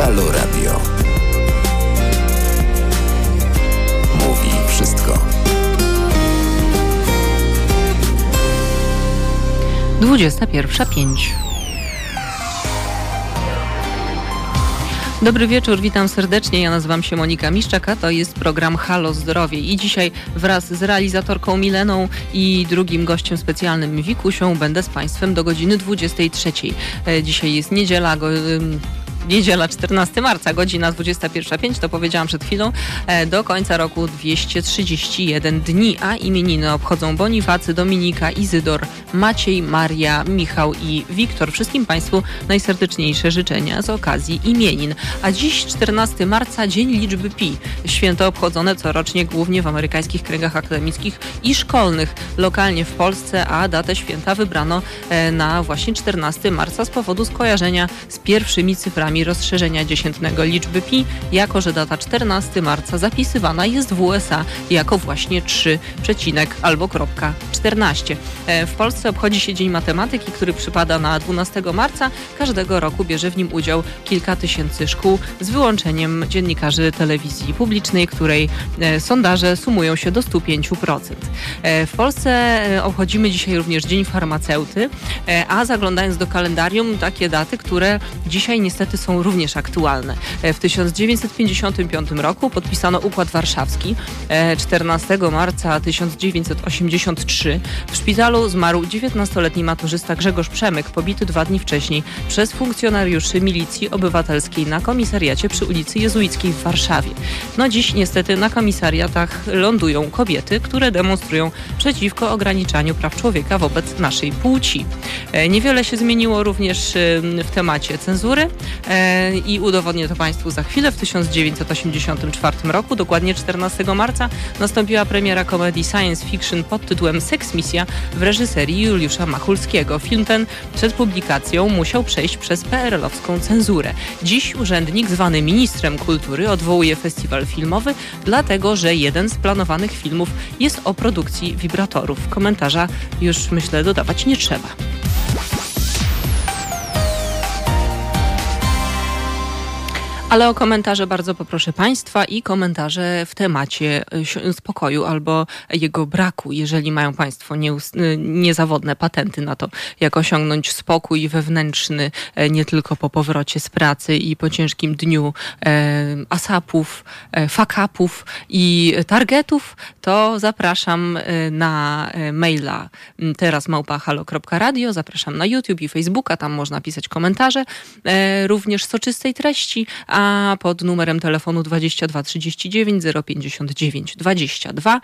Halo Radio. Mówi wszystko. 21.05. Dobry wieczór, witam serdecznie. Ja nazywam się Monika Miszczaka, to jest program Halo Zdrowie i dzisiaj wraz z realizatorką Mileną i drugim gościem specjalnym Wikusią będę z Państwem do godziny 23. E, dzisiaj jest niedziela, go, niedziela 14 marca, godzina 21.05, to powiedziałam przed chwilą, e, do końca roku 231 dni, a imieniny obchodzą Bonifacy, Dominika, Izydor, Maciej, Maria, Michał i Wiktor. Wszystkim Państwu najserdeczniejsze życzenia z okazji imienin. A dziś 14 marca, Dzień Liczby Pi. Święto obchodzone corocznie głównie w amerykańskich kręgach akademickich i szkolnych. Lokalnie w Polsce, a datę święta wybrano e, na właśnie 14 marca z powodu skojarzenia z pierwszymi cyframi rozszerzenia dziesiętnego liczby pi, jako że data 14 marca zapisywana jest w USA jako właśnie 3, albo kropka 14. E, w Polsce obchodzi się Dzień Matematyki, który przypada na 12 marca. Każdego roku bierze w nim udział kilka tysięcy szkół, z wyłączeniem dziennikarzy telewizji publicznej, której e, sondaże sumują się do 105%. E, w Polsce obchodzimy dzisiaj również Dzień Farmaceuty, a zaglądając do kalendarium, takie daty, które dzisiaj niestety są również aktualne. W 1955 roku podpisano Układ Warszawski. 14 marca 1983 w szpitalu zmarł 19-letni maturzysta Grzegorz Przemyk, pobity dwa dni wcześniej przez funkcjonariuszy milicji obywatelskiej na komisariacie przy ulicy Jezuickiej w Warszawie. No dziś niestety na komisariatach lądują kobiety, które demonstrują przeciwko ograniczaniu praw człowieka wobec naszej płci. E, niewiele się zmieniło również w temacie cenzury. E, i udowodnię to Państwu za chwilę. W 1984 roku, dokładnie 14 marca, nastąpiła premiera komedii science fiction pod tytułem Sex Misja w reżyserii Juliusza Machulskiego. Film ten przed publikacją musiał przejść przez PRL-owską cenzurę. Dziś urzędnik zwany ministrem kultury odwołuje festiwal filmowy, dlatego że jeden z planowanych filmów jest o produkcji wibratorów. Komentarza już myślę dodawać nie trzeba. Ale o komentarze bardzo poproszę Państwa i komentarze w temacie e, spokoju albo jego braku, jeżeli mają Państwo e, niezawodne patenty na to, jak osiągnąć spokój wewnętrzny, e, nie tylko po powrocie z pracy i po ciężkim dniu asapów, fakapów i targetów, to zapraszam na maila teraz małpahalo.radio, zapraszam na YouTube i Facebooka, tam można pisać komentarze, również soczystej treści, a a pod numerem telefonu 22 39 059 22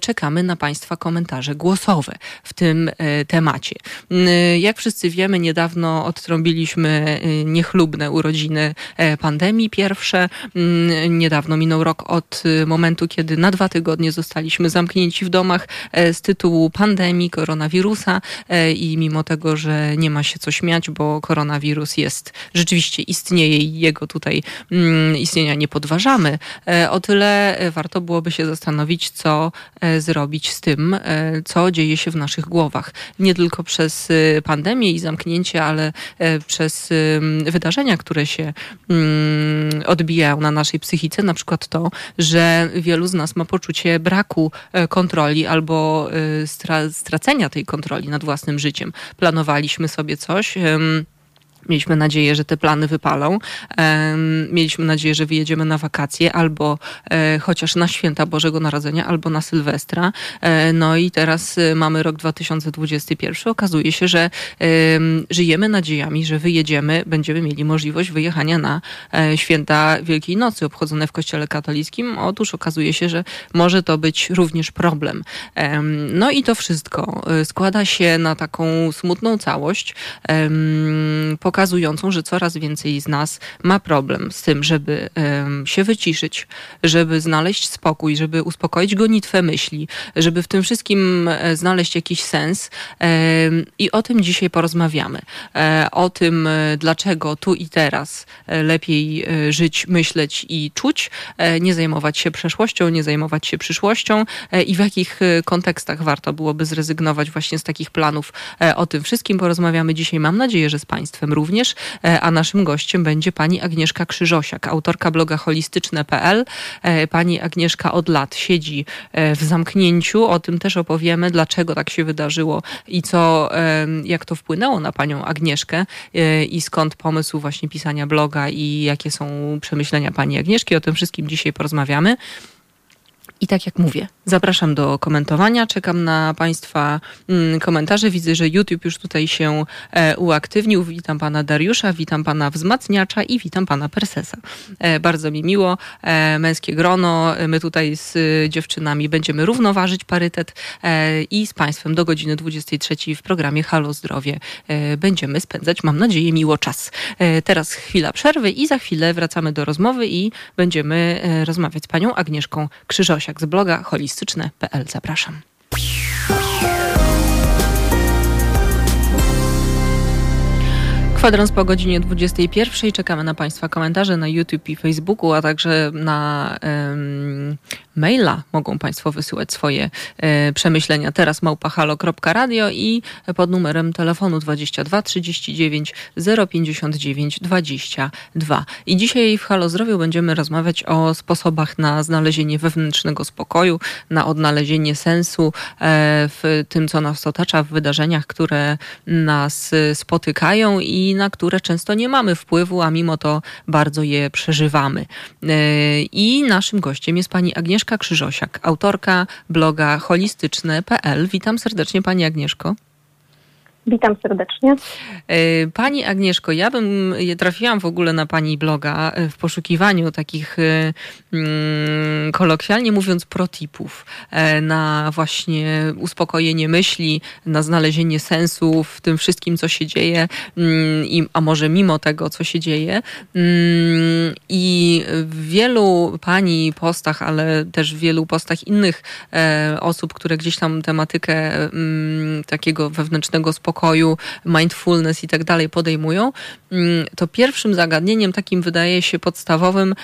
czekamy na Państwa komentarze głosowe w tym e, temacie. Mm, jak wszyscy wiemy, niedawno odtrąbiliśmy e, niechlubne urodziny e, pandemii pierwsze. Mm, niedawno minął rok od momentu, kiedy na dwa tygodnie zostaliśmy zamknięci w domach z tytułu pandemii koronawirusa i mimo tego, że nie ma się co śmiać, bo koronawirus jest, rzeczywiście istnieje i jego tutaj istnienia nie podważamy, e, o tyle e, warto byłoby się zastanowić, co e, zrobić z tym, co dzieje się w naszych głowach. Nie tylko przez pandemię i zamknięcie, ale przez wydarzenia, które się mm, odbijają na naszej psychice, na przykład to, że wielu z nas ma poczucie braku kontroli albo stracenia tej kontroli nad własnym życiem. Planowaliśmy sobie coś, Mieliśmy nadzieję, że te plany wypalą. Mieliśmy nadzieję, że wyjedziemy na wakacje albo e, chociaż na święta Bożego Narodzenia, albo na Sylwestra. E, no i teraz e, mamy rok 2021. Okazuje się, że żyjemy nadziejami, że wyjedziemy, będziemy mieli możliwość wyjechania na święta Wielkiej Nocy obchodzone w Kościele katolickim. Otóż okazuje się, że może to być również problem. No i to wszystko składa się na taką smutną całość pokazującą, że coraz więcej z nas ma problem z tym, żeby się wyciszyć, żeby znaleźć spokój, żeby uspokoić gonitwę myśli, żeby w tym wszystkim e, znaleźć jakiś sens. I o tym dzisiaj porozmawiamy. E, o tym, e, dlaczego tu i teraz lepiej żyć, myśleć i czuć, nie zajmować się przeszłością, nie zajmować się przyszłością i w jakich kontekstach warto byłoby zrezygnować właśnie z takich planów. O tym wszystkim porozmawiamy dzisiaj. Mam nadzieję, że z Państwem również również, e, a naszym gościem będzie pani Agnieszka Krzyżosiak, autorka bloga holistyczne.pl. E, pani Agnieszka od lat siedzi w zamknięciu, o tym też opowiemy, dlaczego tak się wydarzyło i co, jak to wpłynęło na panią Agnieszkę i skąd pomysł właśnie pisania bloga i jakie są przemyślenia pani Agnieszki. O tym wszystkim dzisiaj porozmawiamy. I tak jak mówię, zapraszam do komentowania. Czekam na Państwa mm, komentarze. Widzę, że YouTube już tutaj się e, uaktywnił. Witam Pana Dariusza, witam Pana Wzmacniacza i witam Pana Persesa. E, bardzo mi miło. E, męskie grono. My tutaj z dziewczynami będziemy równoważyć parytet i z Państwem do godziny 23 w programie Halo Zdrowie będziemy spędzać, mam nadzieję, miło czas. Teraz chwila przerwy i za chwilę wracamy do rozmowy i będziemy rozmawiać z Panią Agnieszką Krzyżosiak z bloga holistyczne.pl. Zapraszam. Kwadrans po godzinie 21. Czekamy na Państwa komentarze na YouTube i Facebooku, a także na um, maila mogą Państwo wysyłać swoje e, przemyślenia. Teraz małpahalo.radio i pod numerem telefonu 22 39 059 22. I dzisiaj w Halo Zdrowiu będziemy rozmawiać o sposobach na znalezienie wewnętrznego spokoju, na odnalezienie sensu e, w tym, co nas otacza, w wydarzeniach, które nas spotykają i na które często nie mamy wpływu, a mimo to bardzo je przeżywamy. E, I naszym gościem jest pani Agnieszka Krzyżosiak, autorka bloga holistyczne.pl. Witam serdecznie pani Agnieszko. Witam serdecznie. E, pani Agnieszko, ja bym trafiłam w ogóle na Pani bloga e, w poszukiwaniu takich, e, mm, kolokwialnie mówiąc, protipów na właśnie uspokojenie myśli, na znalezienie sensu w tym wszystkim, co się dzieje, mm, a może mimo tego, co się dzieje. Mm, I w wielu Pani postach, ale też w wielu postach innych osób, które gdzieś tam tematykę takiego wewnętrznego spokoju, spokoju, mindfulness i tak dalej podejmują, mm, to pierwszym zagadnieniem takim wydaje się podstawowym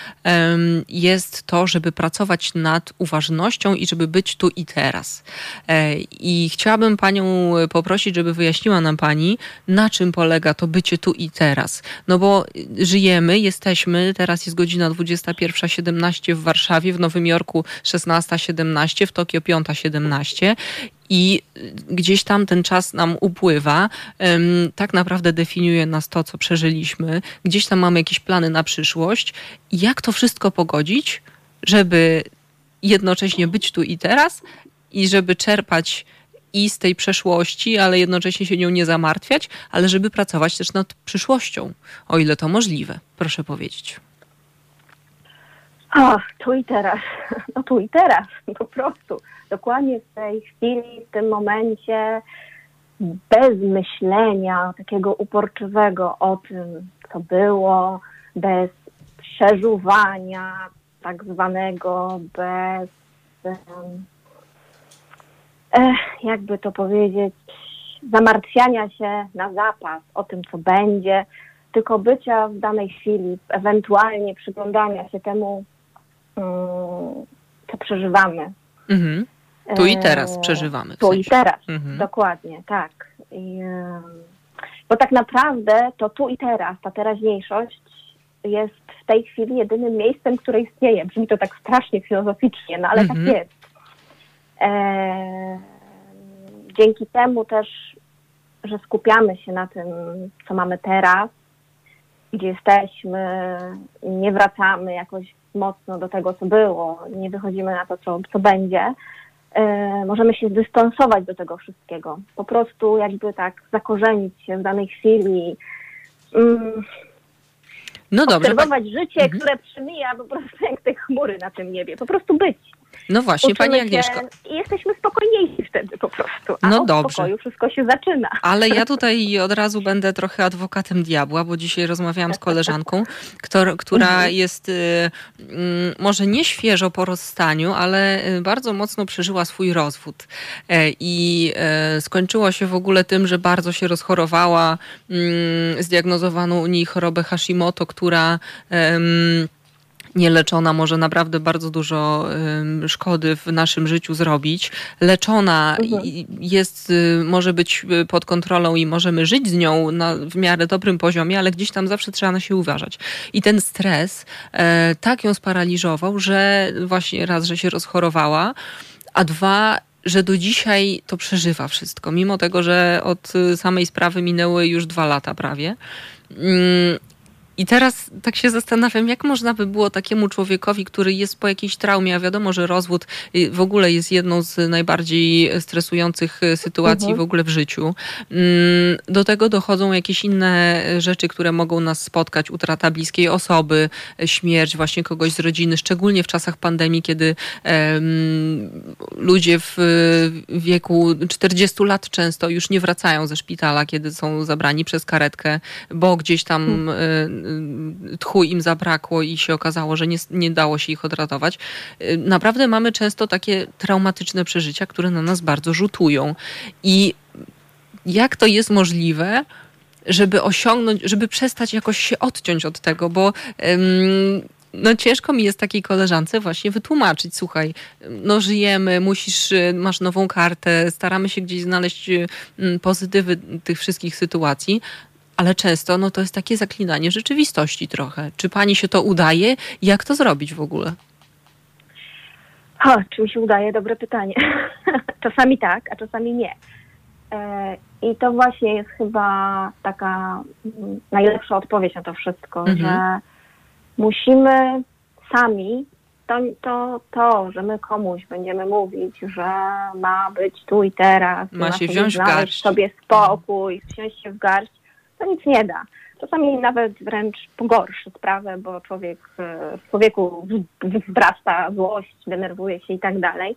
jest to, żeby pracować nad uważnością i żeby być tu i teraz. E, I chciałabym Panią poprosić, żeby wyjaśniła nam Pani, na czym polega to bycie tu i teraz. No bo żyjemy, jesteśmy, teraz jest godzina 21.17 w Warszawie, w Nowym Jorku 16.17, w Tokio 5.17 i gdzieś tam ten czas nam upływa. Tak naprawdę definiuje nas to, co przeżyliśmy. Gdzieś tam mamy jakieś plany na przyszłość. Jak to wszystko pogodzić, żeby jednocześnie być tu i teraz i żeby czerpać i z tej przeszłości, ale jednocześnie się nią nie zamartwiać, ale żeby pracować też nad przyszłością, o ile to możliwe. Proszę powiedzieć. O, tu i teraz. No tu i teraz, po prostu dokładnie w tej chwili, w tym momencie, bez myślenia takiego uporczywego o tym, co było, bez przeżuwania tak zwanego, bez jakby to powiedzieć, zamartwiania się na zapas o tym, co będzie, tylko bycia w danej chwili, ewentualnie przyglądania się temu, co przeżywamy. Mhm. Tu i teraz e, przeżywamy. Tu sensie. i teraz, mhm. dokładnie, tak. I, bo tak naprawdę to tu i teraz, ta teraźniejszość jest w tej chwili jedynym miejscem, które istnieje. Brzmi to tak strasznie filozoficznie, no ale tak mhm. tak jest. E, dzięki temu też, że skupiamy się na tym, co mamy teraz, gdzie jesteśmy, nie wracamy jakoś mocno do tego, co było, nie wychodzimy na to, co, co będzie, E, możemy się zdystansować do tego wszystkiego. Po prostu jakby tak zakorzenić się w danej chwili. Mm, no dobrze. Obserwować życie, mhm. które przemija po prostu jak te chmury na tym niebie. Po prostu być. No właśnie, Uczymy Pani Agnieszko. I jesteśmy spokojniejsi wtedy po prostu. A no dobrze. spokoju wszystko się zaczyna. Ale ja tutaj od razu będę trochę adwokatem diabła, bo dzisiaj rozmawiałam z koleżanką, ktor, która mhm. jest y, mm, może nie świeżo po rozstaniu, ale y, bardzo mocno przeżyła swój rozwód. E, I e, skończyło się w ogóle tym, że bardzo się rozchorowała. Mm, zdiagnozowano u niej chorobę Hashimoto, która nieleczona może naprawdę bardzo dużo szkody w naszym życiu zrobić. Leczona mhm. jest, y, może być y, pod kontrolą i możemy żyć z nią na w miarę dobrym poziomie, ale gdzieś tam zawsze trzeba na się uważać. I ten stres e, tak ją sparaliżował, że właśnie raz, że się rozchorowała, a dwa, że do dzisiaj to przeżywa wszystko, mimo tego, że od y, samej sprawy minęły już dwa lata prawie. I teraz tak się zastanawiam, jak można by było takiemu człowiekowi, który jest po jakiejś traumie, a wiadomo, że rozwód y, w ogóle jest jedną z najbardziej stresujących y, sytuacji mhm. w ogóle w życiu. Mm, do tego dochodzą jakieś inne rzeczy, które mogą nas spotkać, utrata bliskiej osoby, śmierć właśnie kogoś z rodziny, szczególnie w czasach pandemii, kiedy um, ludzie w wieku 40 lat często już nie wracają ze szpitala, kiedy są zabrani przez karetkę, bo gdzieś tam hmm tchu im zabrakło i się okazało, że nie, nie dało się ich odratować. Y, naprawdę mamy często takie traumatyczne przeżycia, które na nas bardzo rzutują. I jak to jest możliwe, żeby osiągnąć, żeby przestać jakoś się odciąć od tego, bo no ciężko mi jest takiej koleżance właśnie wytłumaczyć, słuchaj, no żyjemy, musisz, y, masz nową kartę, staramy się gdzieś znaleźć y, pozytywy tych wszystkich sytuacji, ale często no, to jest takie zaklinanie rzeczywistości trochę. Czy pani się to udaje? Jak to zrobić w ogóle? O, czy mi się udaje? Dobre pytanie. czasami tak, a czasami nie. E, I to właśnie jest chyba taka mm, najlepsza odpowiedź na to wszystko, mhm. że musimy sami, to, to, to, że my komuś będziemy mówić, że ma być tu i teraz, ma się wziąć w garść. sobie spokój, wziąć się w garść, to nic nie da. Czasami nawet wręcz pogorszy sprawę, bo człowiek, e, w człowieku wzrasta złość, denerwuje się i tak dalej.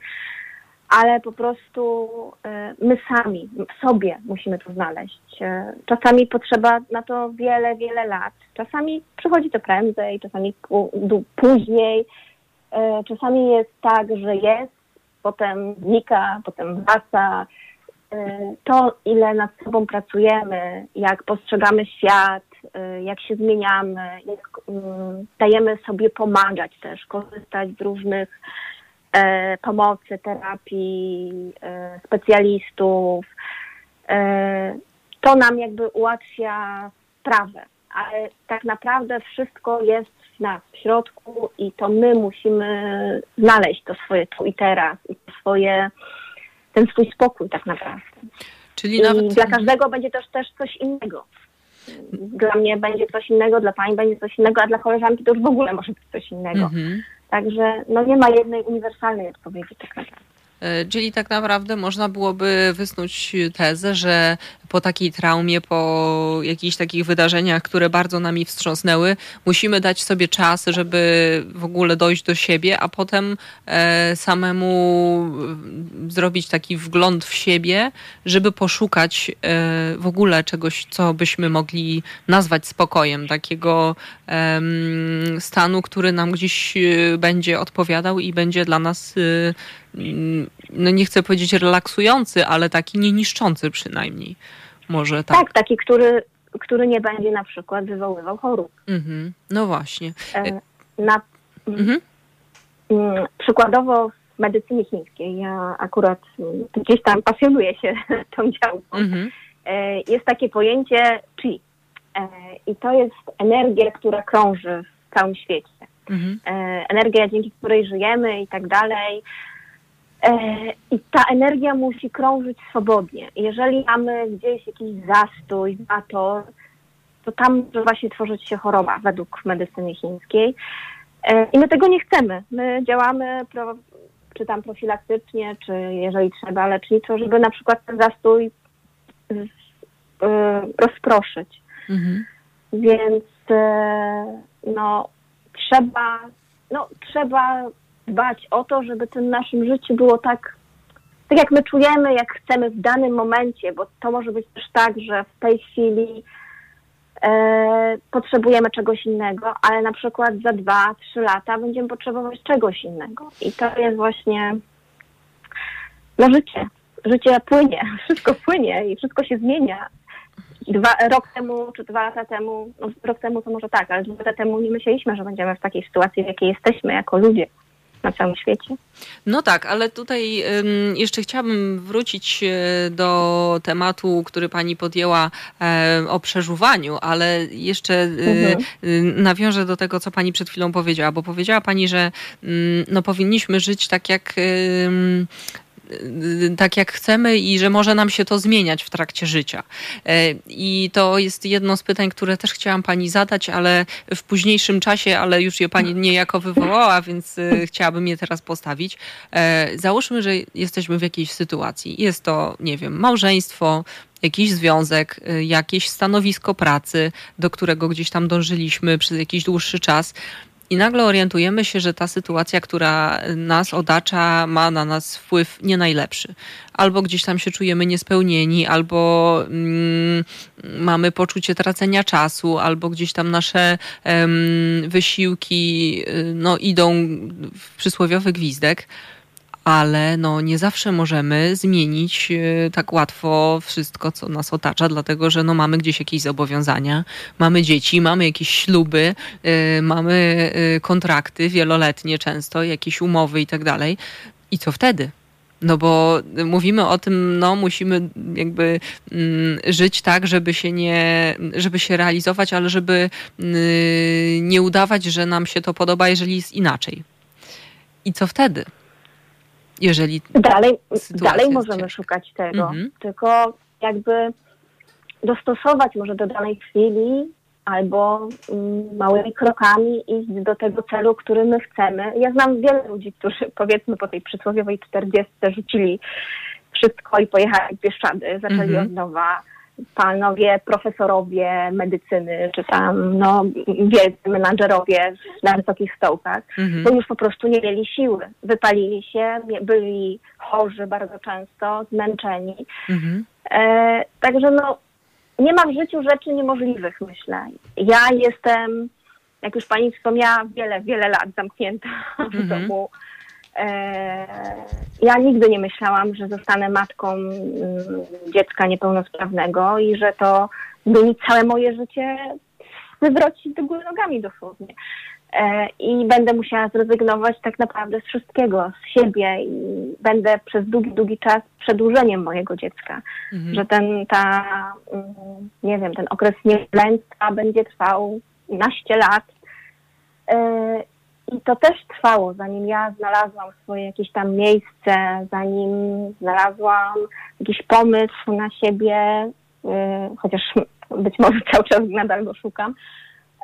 Ale po prostu e, my sami, w sobie musimy to znaleźć. E, czasami potrzeba na to wiele, wiele lat. Czasami przychodzi to prędzej, czasami później. Czasami jest tak, że jest, potem znika, potem wraca to, ile nad sobą pracujemy, jak postrzegamy świat, y, jak się zmieniamy, jak y, dajemy sobie pomagać też, korzystać z różnych pomocy, terapii, specjalistów, to nam jakby ułatwia sprawę. Ale tak naprawdę wszystko jest w nas, w środku i to my musimy znaleźć to swoje tu i teraz i to swoje ten swój spokój tak naprawdę. Czyli I nawet... dla każdego będzie też, też coś innego. Dla mnie będzie coś innego, dla pani będzie coś innego, a dla koleżanki to już w ogóle może być coś innego. Mhm. Także no nie ma jednej uniwersalnej odpowiedzi tak naprawdę. E, czyli tak naprawdę można byłoby wysnuć tezę, że po takiej traumie, po jakichś takich wydarzeniach, które bardzo nami wstrząsnęły, musimy dać sobie czas, żeby w ogóle dojść do siebie, a potem e, samemu zrobić taki wgląd w siebie, żeby poszukać e, w ogóle czegoś, co byśmy mogli nazwać spokojem, takiego stanu, który nam gdzieś będzie odpowiadał i będzie dla nas no nie chcę powiedzieć relaksujący, ale taki nieniszczący przynajmniej. Może tak. Tak, taki, który, który nie będzie na przykład wywoływał chorób. Mhm. No właśnie. E, na, mhm. Mm, przykładowo w medycynie chińskiej, ja akurat gdzieś tam pasjonuję się tą działką, mhm. E, jest takie pojęcie chi. E, I to jest energia, która krąży w całym świecie. Mhm. Energia, dzięki której żyjemy i tak dalej. E, I ta energia musi krążyć swobodnie. Jeżeli mamy gdzieś jakiś zastój, zator, to tam może właśnie tworzyć się choroba według medycyny chińskiej. E, I my tego nie chcemy. My działamy pro, czy tam profilaktycznie, czy jeżeli trzeba leczniczo, żeby na przykład ten zastój e, rozproszyć. Mhm. Więc no, trzeba, no, trzeba dbać o to, żeby tym naszym życiu było tak, tak jak my czujemy, jak chcemy w danym momencie, bo to może być też tak, że w tej chwili e, potrzebujemy czegoś innego, ale na przykład za dwa, trzy lata będziemy potrzebować czegoś innego. I to jest właśnie życie. Życie płynie, wszystko płynie i wszystko się zmienia. dwa, rok temu czy dwa lata temu, no rok temu to może tak, ale dwa lata temu nie myśleliśmy, że będziemy w takiej sytuacji, w jakiej jesteśmy jako ludzie na całym świecie. No tak, ale tutaj jeszcze chciałabym wrócić e, do tematu, który pani podjęła e, o przeżuwaniu, ale jeszcze e, mhm. e, nawiążę do tego, co pani przed chwilą powiedziała, bo powiedziała pani, że no, powinniśmy żyć tak jak Y, tak jak chcemy i że może nam się to zmieniać w trakcie życia. E, I to jest jedno z pytań, które też chciałam pani zadać, ale w późniejszym czasie, ale już je pani niejako wywołała, więc y, chciałabym je teraz postawić. E, załóżmy, że jesteśmy w jakiejś sytuacji. Jest to, nie wiem, małżeństwo, jakiś związek, y, jakieś stanowisko pracy, do którego gdzieś tam dążyliśmy przez jakiś dłuższy czas i nagle orientujemy się, że ta sytuacja, która nas otacza, ma na nas wpływ nie najlepszy. Albo gdzieś tam się czujemy niespełnieni, albo mm, mamy poczucie tracenia czasu, albo gdzieś tam nasze wysiłki y, no, idą w przysłowiowy gwizdek ale no nie zawsze możemy zmienić e, tak łatwo wszystko, co nas otacza, dlatego że no mamy gdzieś jakieś zobowiązania, mamy dzieci, mamy jakieś śluby, e, mamy e, kontrakty wieloletnie często, jakieś umowy i tak dalej. I co wtedy? No bo mówimy o tym, no musimy jakby mm, żyć tak, żeby się nie, żeby się realizować, ale żeby mm, nie udawać, że nam się to podoba, jeżeli jest inaczej. I co wtedy? Jeżeli. Dalej, dalej możemy szukać tego, mhm. tylko jakby dostosować może do danej chwili albo um, małymi krokami iść do tego celu, który my chcemy. Ja znam wiele ludzi, którzy powiedzmy po tej przysłowiowej 40 rzucili wszystko i pojechali w Bieszczady, zaczęli mhm. od nowa panowie profesorowie medycyny, czy tam no, wielcy menadżerowie na wysokich stołkach, mhm. bo już po prostu nie mieli siły. Wypalili się, byli chorzy bardzo często, zmęczeni. Mhm. E, także no, nie ma w życiu rzeczy niemożliwych, myślę. Ja jestem, jak już pani wspomniała, wiele, wiele lat zamknięta w mhm. domu E, ja nigdy nie myślałam, że zostanę matką mm, dziecka niepełnosprawnego i że to zmieni całe moje życie, wywrócić do góry nogami dosłownie. E, I będę musiała zrezygnować tak naprawdę z wszystkiego, z siebie i będę przez długi, długi czas przedłużeniem mojego dziecka. Mhm. Że ten, ta, mm, nie wiem, ten okres niemowlęctwa będzie trwał naście lat e, i to też trwało, zanim ja znalazłam swoje jakieś tam miejsce, zanim znalazłam jakiś pomysł na siebie, yy, chociaż być może cały czas nadal go szukam.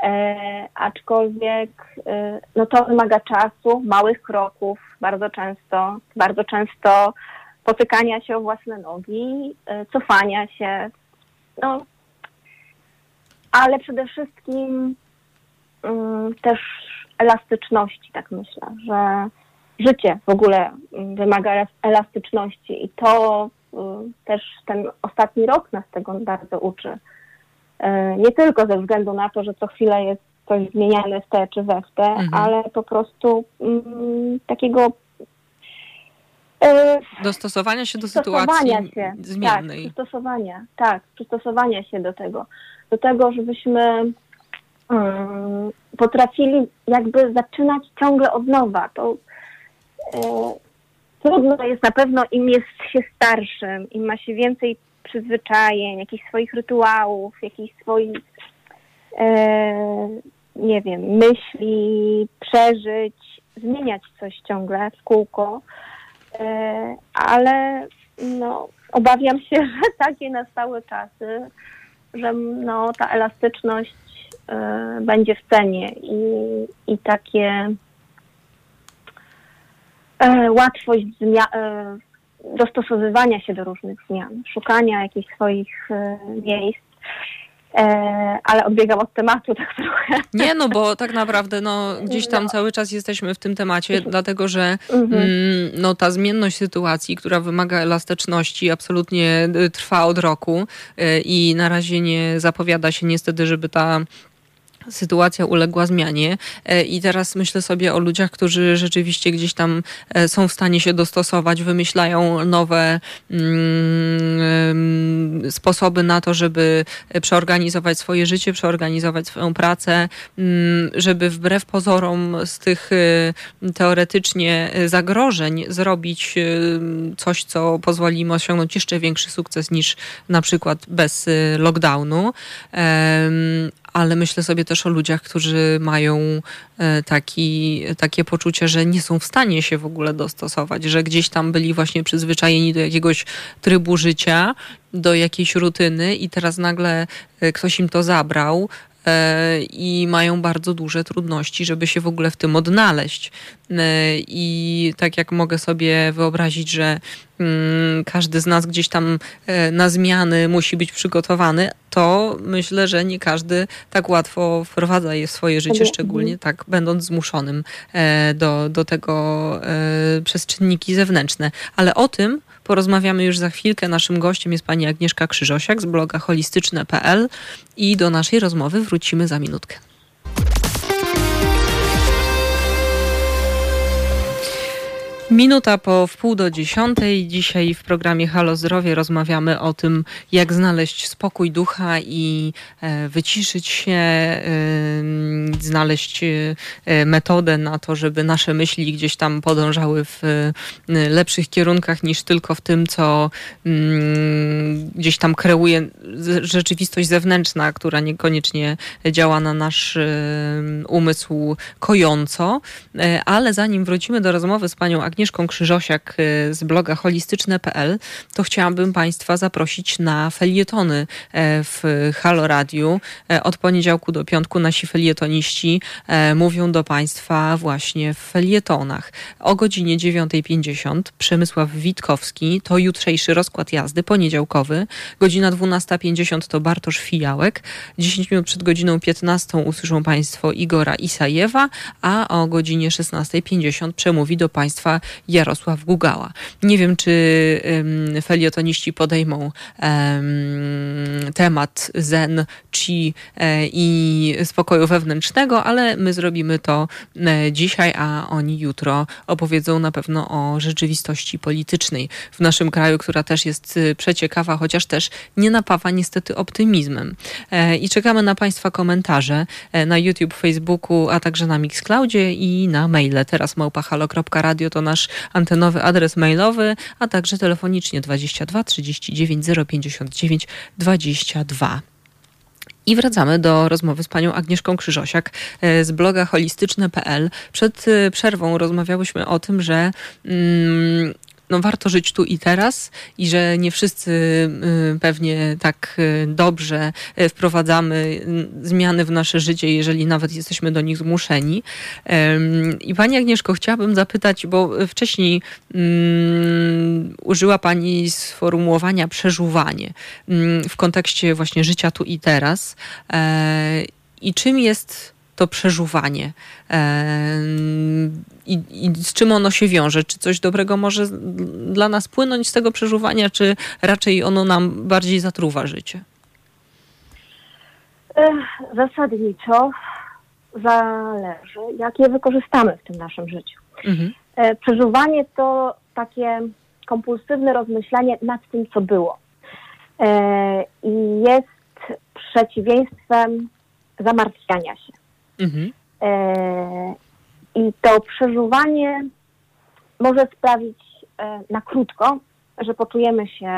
E, aczkolwiek e, no to wymaga czasu, małych kroków, bardzo często, bardzo często potykania się o własne nogi, e, cofania się, no, ale przede wszystkim mm, też elastyczności, tak myślę, że życie w ogóle mm, wymaga elastyczności i to mm, też ten ostatni rok nas tego bardzo uczy. E, nie tylko ze względu na to, że co chwilę jest coś zmieniane w te czy we w te, mhm. ale po prostu mm, takiego e, Dostosowania się do sytuacji się, zmiennej. Tak, przystosowania, tak, przystosowania się do tego. Do tego, żebyśmy um, potrafili jakby zaczynać ciągle od nowa. To e, trudno jest na pewno, im jest się starszym, im ma się więcej przyzwyczajeń, jakichś swoich rytuałów, jakichś swoich, e, nie wiem, myśli, przeżyć, zmieniać coś ciągle w kółko, e, ale no, obawiam się, że takie nastały czasy, że no, ta elastyczność będzie w cenie i, i takie e, łatwość e, dostosowywania się do różnych zmian, szukania jakichś swoich e, miejsc. ale odbiegam od tematu tak trochę. Nie, no bo tak naprawdę no, gdzieś tam no. cały czas jesteśmy w tym temacie, dlatego że mhm. mm, no, ta zmienność sytuacji, która wymaga elastyczności, absolutnie trwa od roku i na razie nie zapowiada się niestety, żeby ta sytuacja uległa zmianie e, i teraz myślę sobie o ludziach, którzy rzeczywiście gdzieś tam e, są w stanie się dostosować, wymyślają nowe mm, sposoby na to, żeby przeorganizować swoje życie, przeorganizować swoją pracę, mm, żeby wbrew pozorom z tych e, teoretycznie zagrożeń zrobić coś, co pozwoli im osiągnąć jeszcze większy sukces niż na przykład bez lockdownu ale myślę sobie też o ludziach, którzy mają e, taki, takie poczucie, że nie są w stanie się w ogóle dostosować, że gdzieś tam byli właśnie przyzwyczajeni do jakiegoś trybu życia, do jakiejś rutyny i teraz nagle e, ktoś im to zabrał, i mają bardzo duże trudności, żeby się w ogóle w tym odnaleźć. I tak jak mogę sobie wyobrazić, że mm, każdy z nas gdzieś tam na zmiany musi być przygotowany, to myślę, że nie każdy tak łatwo wprowadza je w swoje życie, szczególnie tak będąc zmuszonym e, do, do tego e, przez czynniki zewnętrzne. Ale o tym porozmawiamy już za chwilkę. Naszym gościem jest pani Agnieszka Krzyżosiak z bloga holistyczne.pl i do naszej rozmowy wrócimy za minutkę. Minuta po wpół do dziesiątej. Dzisiaj w programie Halo Zdrowie rozmawiamy o tym, jak znaleźć spokój ducha i e, wyciszyć się, e, znaleźć e, metodę na to, żeby nasze myśli gdzieś tam podążały w lepszych kierunkach niż tylko w tym, co mm, gdzieś tam kreuje rzeczywistość zewnętrzna, która niekoniecznie działa na nasz umysł kojąco. Ale zanim wrócimy do rozmowy z panią Agnieszką, Agnieszką Krzyżosiak y, z bloga holistyczne.pl, to chciałabym Państwa zaprosić na felietony e, w Halo Radiu. E, od poniedziałku do piątku nasi felietoniści e, mówią do Państwa właśnie w felietonach. O godzinie 9.50 Przemysław Witkowski, to jutrzejszy rozkład jazdy, poniedziałkowy. Godzina 12.50 to Bartosz Fijałek. 10 minut przed godziną 15 usłyszą Państwo Igora Isajewa, a o godzinie 16.50 przemówi do Państwa Jarosław Gugała. Nie wiem, czy felietoniści podejmą temat zen, chi e, i spokoju wewnętrznego, ale my zrobimy to e, dzisiaj, a oni jutro opowiedzą na pewno o rzeczywistości politycznej w naszym kraju, która też jest e, przeciekawa, chociaż też nie napawa niestety optymizmem. I czekamy na Państwa komentarze na YouTube, Facebooku, a także na Mixcloudzie i na maile. Teraz małpahalo.radio to nasz antenowy adres mailowy, a także telefonicznie 22 39 059 22. I wracamy do rozmowy z panią Agnieszką Krzyżosiak e, z bloga holistyczne.pl. Przed e, przerwą rozmawiałyśmy o tym, że mm, no, warto żyć tu i teraz i że nie wszyscy y, pewnie tak y, dobrze y, wprowadzamy zmiany w nasze życie, jeżeli nawet jesteśmy do nich zmuszeni. I Pani Agnieszko, chciałabym zapytać, bo wcześniej um, użyła Pani sformułowania przeżuwanie um, w kontekście właśnie życia tu i teraz. E, I czym jest to przeżuwanie i, i, z czym ono się wiąże? Czy coś dobrego może dla nas płynąć z tego przeżuwania, czy raczej ono nam bardziej zatruwa życie? Zasadniczo zależy, jak je wykorzystamy w tym naszym życiu. Mhm. E, przeżuwanie to takie kompulsywne rozmyślanie nad tym, co było. E, I jest przeciwieństwem zamartwiania się. Mhm. E, I to przeżuwanie może sprawić e, na krótko, że poczujemy się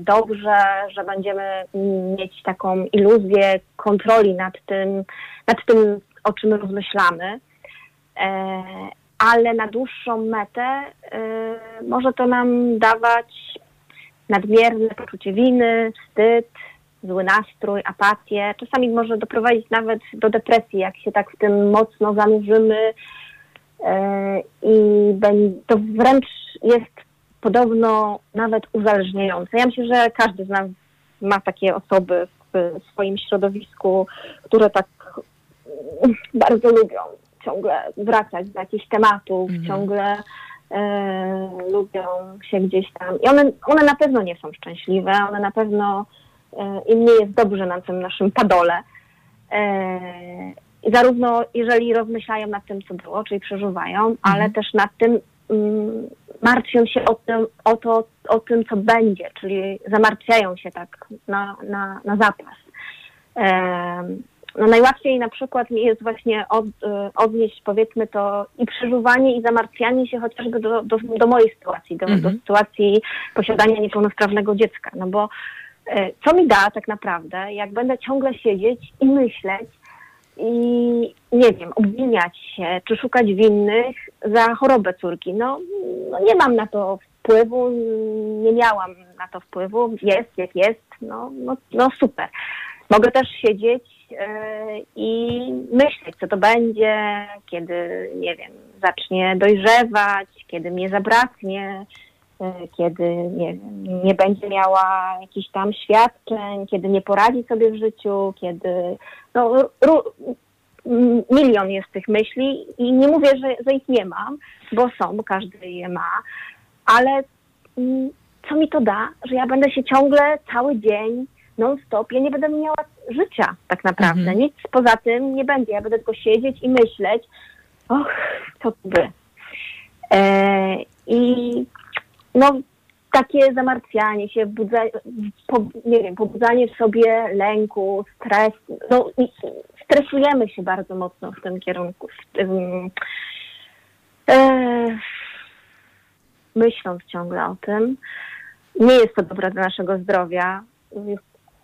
dobrze, że będziemy mieć taką iluzję kontroli nad tym, nad tym o czym rozmyślamy. E, ale na dłuższą metę może to nam dawać nadmierne poczucie winy, wstyd, zły nastrój, apatię. Czasami może doprowadzić nawet do depresji, jak się tak w tym mocno zanurzymy. E, I to wręcz jest podobno nawet uzależniające. Ja myślę, że każdy z nas ma takie osoby w swoim środowisku, które tak bardzo lubią ciągle wracać do jakichś tematów, mhm. ciągle e, lubią się gdzieś tam. I one, one na pewno nie są szczęśliwe, one na pewno E, im nie jest dobrze na tym naszym padole. E, zarówno jeżeli rozmyślają nad tym, co było, czyli przeżuwają, Mhm. ale też nad tym mm, martwią się o tym, o, to, o tym, co będzie, czyli zamartwiają się tak na, na, na zapas. Em, no najłatwiej na przykład mi jest właśnie od, e, odnieść powiedzmy to i przeżuwanie i zamartwianie się chociażby do, do, do mojej sytuacji, do, do Mhm. sytuacji posiadania niepełnosprawnego dziecka. No bo e, co mi da tak naprawdę, jak będę ciągle siedzieć i myśleć i nie wiem, obwiniać się, czy szukać winnych za chorobę córki. No, no nie mam na to wpływu, nie miałam na to wpływu, jest jak jest, no, no, no super. Mogę też siedzieć e, i myśleć, co to będzie, kiedy, nie wiem, zacznie dojrzewać, kiedy mnie zabraknie, e, kiedy nie, nie będzie miała jakichś tam świadczeń, kiedy nie poradzi sobie w życiu, kiedy no, ru, milion jest tych myśli i nie mówię, że, że ich nie mam, bo są, bo każdy je ma, ale mm, co mi to da, że ja będę się ciągle cały dzień non-stop, ja nie będę miała życia tak naprawdę, Mhm. nic poza tym nie będzie, ja będę tylko siedzieć i myśleć, och, co by. E, I no, takie zamartwianie się, budza, po, nie wiem, pobudzanie w sobie lęku, stres, no i stresujemy się bardzo mocno w tym kierunku, w tym, e, myśląc ciągle o tym. Nie jest to dobre dla naszego zdrowia.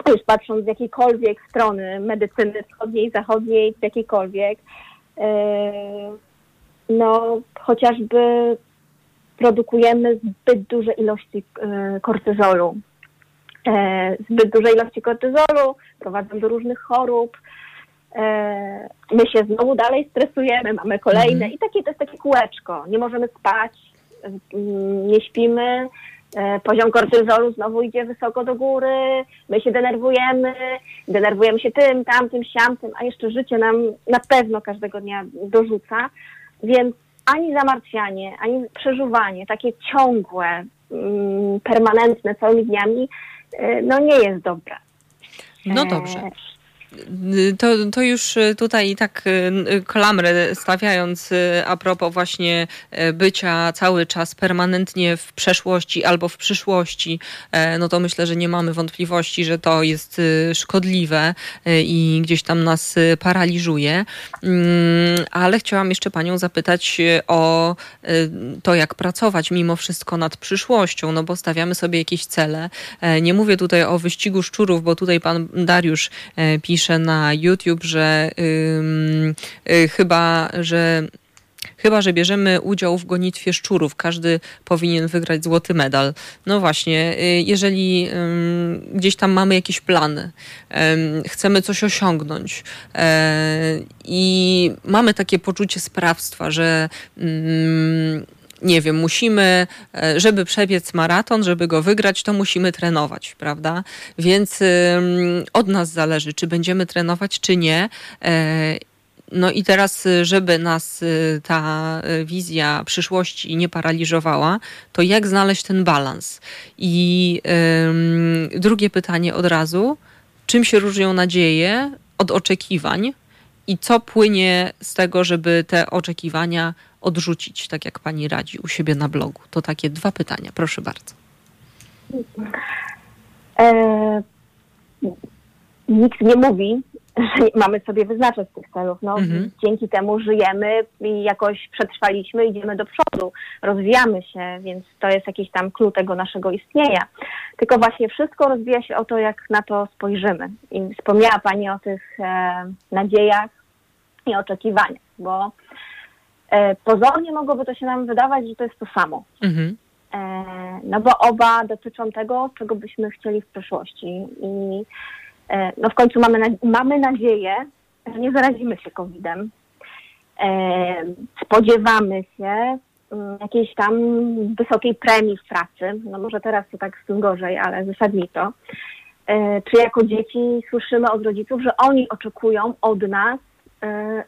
Już, patrząc z jakiejkolwiek strony medycyny wschodniej, zachodniej, z jakiejkolwiek, e, no chociażby produkujemy zbyt duże ilości e, kortyzolu. E, zbyt duże ilości kortyzolu prowadzą do różnych chorób. E, my się znowu dalej stresujemy, mamy kolejne Mhm. i takie to jest takie kółeczko. Nie możemy spać, nie śpimy, poziom kortyzolu znowu idzie wysoko do góry, my się denerwujemy, denerwujemy się tym, tamtym, siamtym, a jeszcze życie nam na pewno każdego dnia dorzuca, więc ani zamartwianie, ani przeżuwanie, takie ciągłe, mm, permanentne całymi dniami, e, no nie jest dobre. No E, dobrze. To, to już y, tutaj tak y, klamrę stawiając a propos właśnie bycia cały czas permanentnie w przeszłości albo w przyszłości, e, no to myślę, że nie mamy wątpliwości, że to jest szkodliwe i gdzieś tam nas paraliżuje. Mm, Ale chciałam jeszcze panią zapytać o to, jak pracować mimo wszystko nad przyszłością, no bo stawiamy sobie jakieś cele. E, Nie mówię tutaj o wyścigu szczurów, bo tutaj pan Dariusz e, pisze na YouTube, że y, chyba, że Chyba, że bierzemy udział w gonitwie szczurów, każdy powinien wygrać złoty medal. No właśnie, y, jeżeli gdzieś tam mamy jakieś plany, ym, chcemy coś osiągnąć e, i mamy takie poczucie sprawstwa, że nie wiem, musimy, e, żeby przebiec maraton, żeby go wygrać, to musimy trenować, prawda? Więc od nas zależy, czy będziemy trenować, czy nie. E, no i teraz, y, żeby nas y, ta y, wizja przyszłości nie paraliżowała, to jak znaleźć ten balans? I drugie pytanie od razu. Czym się różnią nadzieje od oczekiwań? I co płynie z tego, żeby te oczekiwania odrzucić, tak jak pani radzi u siebie na blogu? To takie dwa pytania, proszę bardzo. E, nikt nie mówi, że mamy sobie wyznaczać tych celów. No, Mhm. Dzięki temu żyjemy i jakoś przetrwaliśmy, idziemy do przodu, rozwijamy się, więc to jest jakiś tam klucz tego naszego istnienia. Tylko właśnie wszystko rozwija się o to, jak na to spojrzymy. I wspomniała Pani o tych e, nadziejach i oczekiwaniach, bo pozornie mogłoby to się nam wydawać, że to jest to samo. Mhm. E, no bo oba dotyczą tego, czego byśmy chcieli w przyszłości. I e, no w końcu mamy, mamy nadzieję, że nie zarazimy się COVID-em. E, spodziewamy się mm, jakiejś tam wysokiej premii w pracy. No może teraz to tak z tym gorzej, ale zasadniczo. E, czy jako dzieci słyszymy od rodziców, że oni oczekują od nas, e,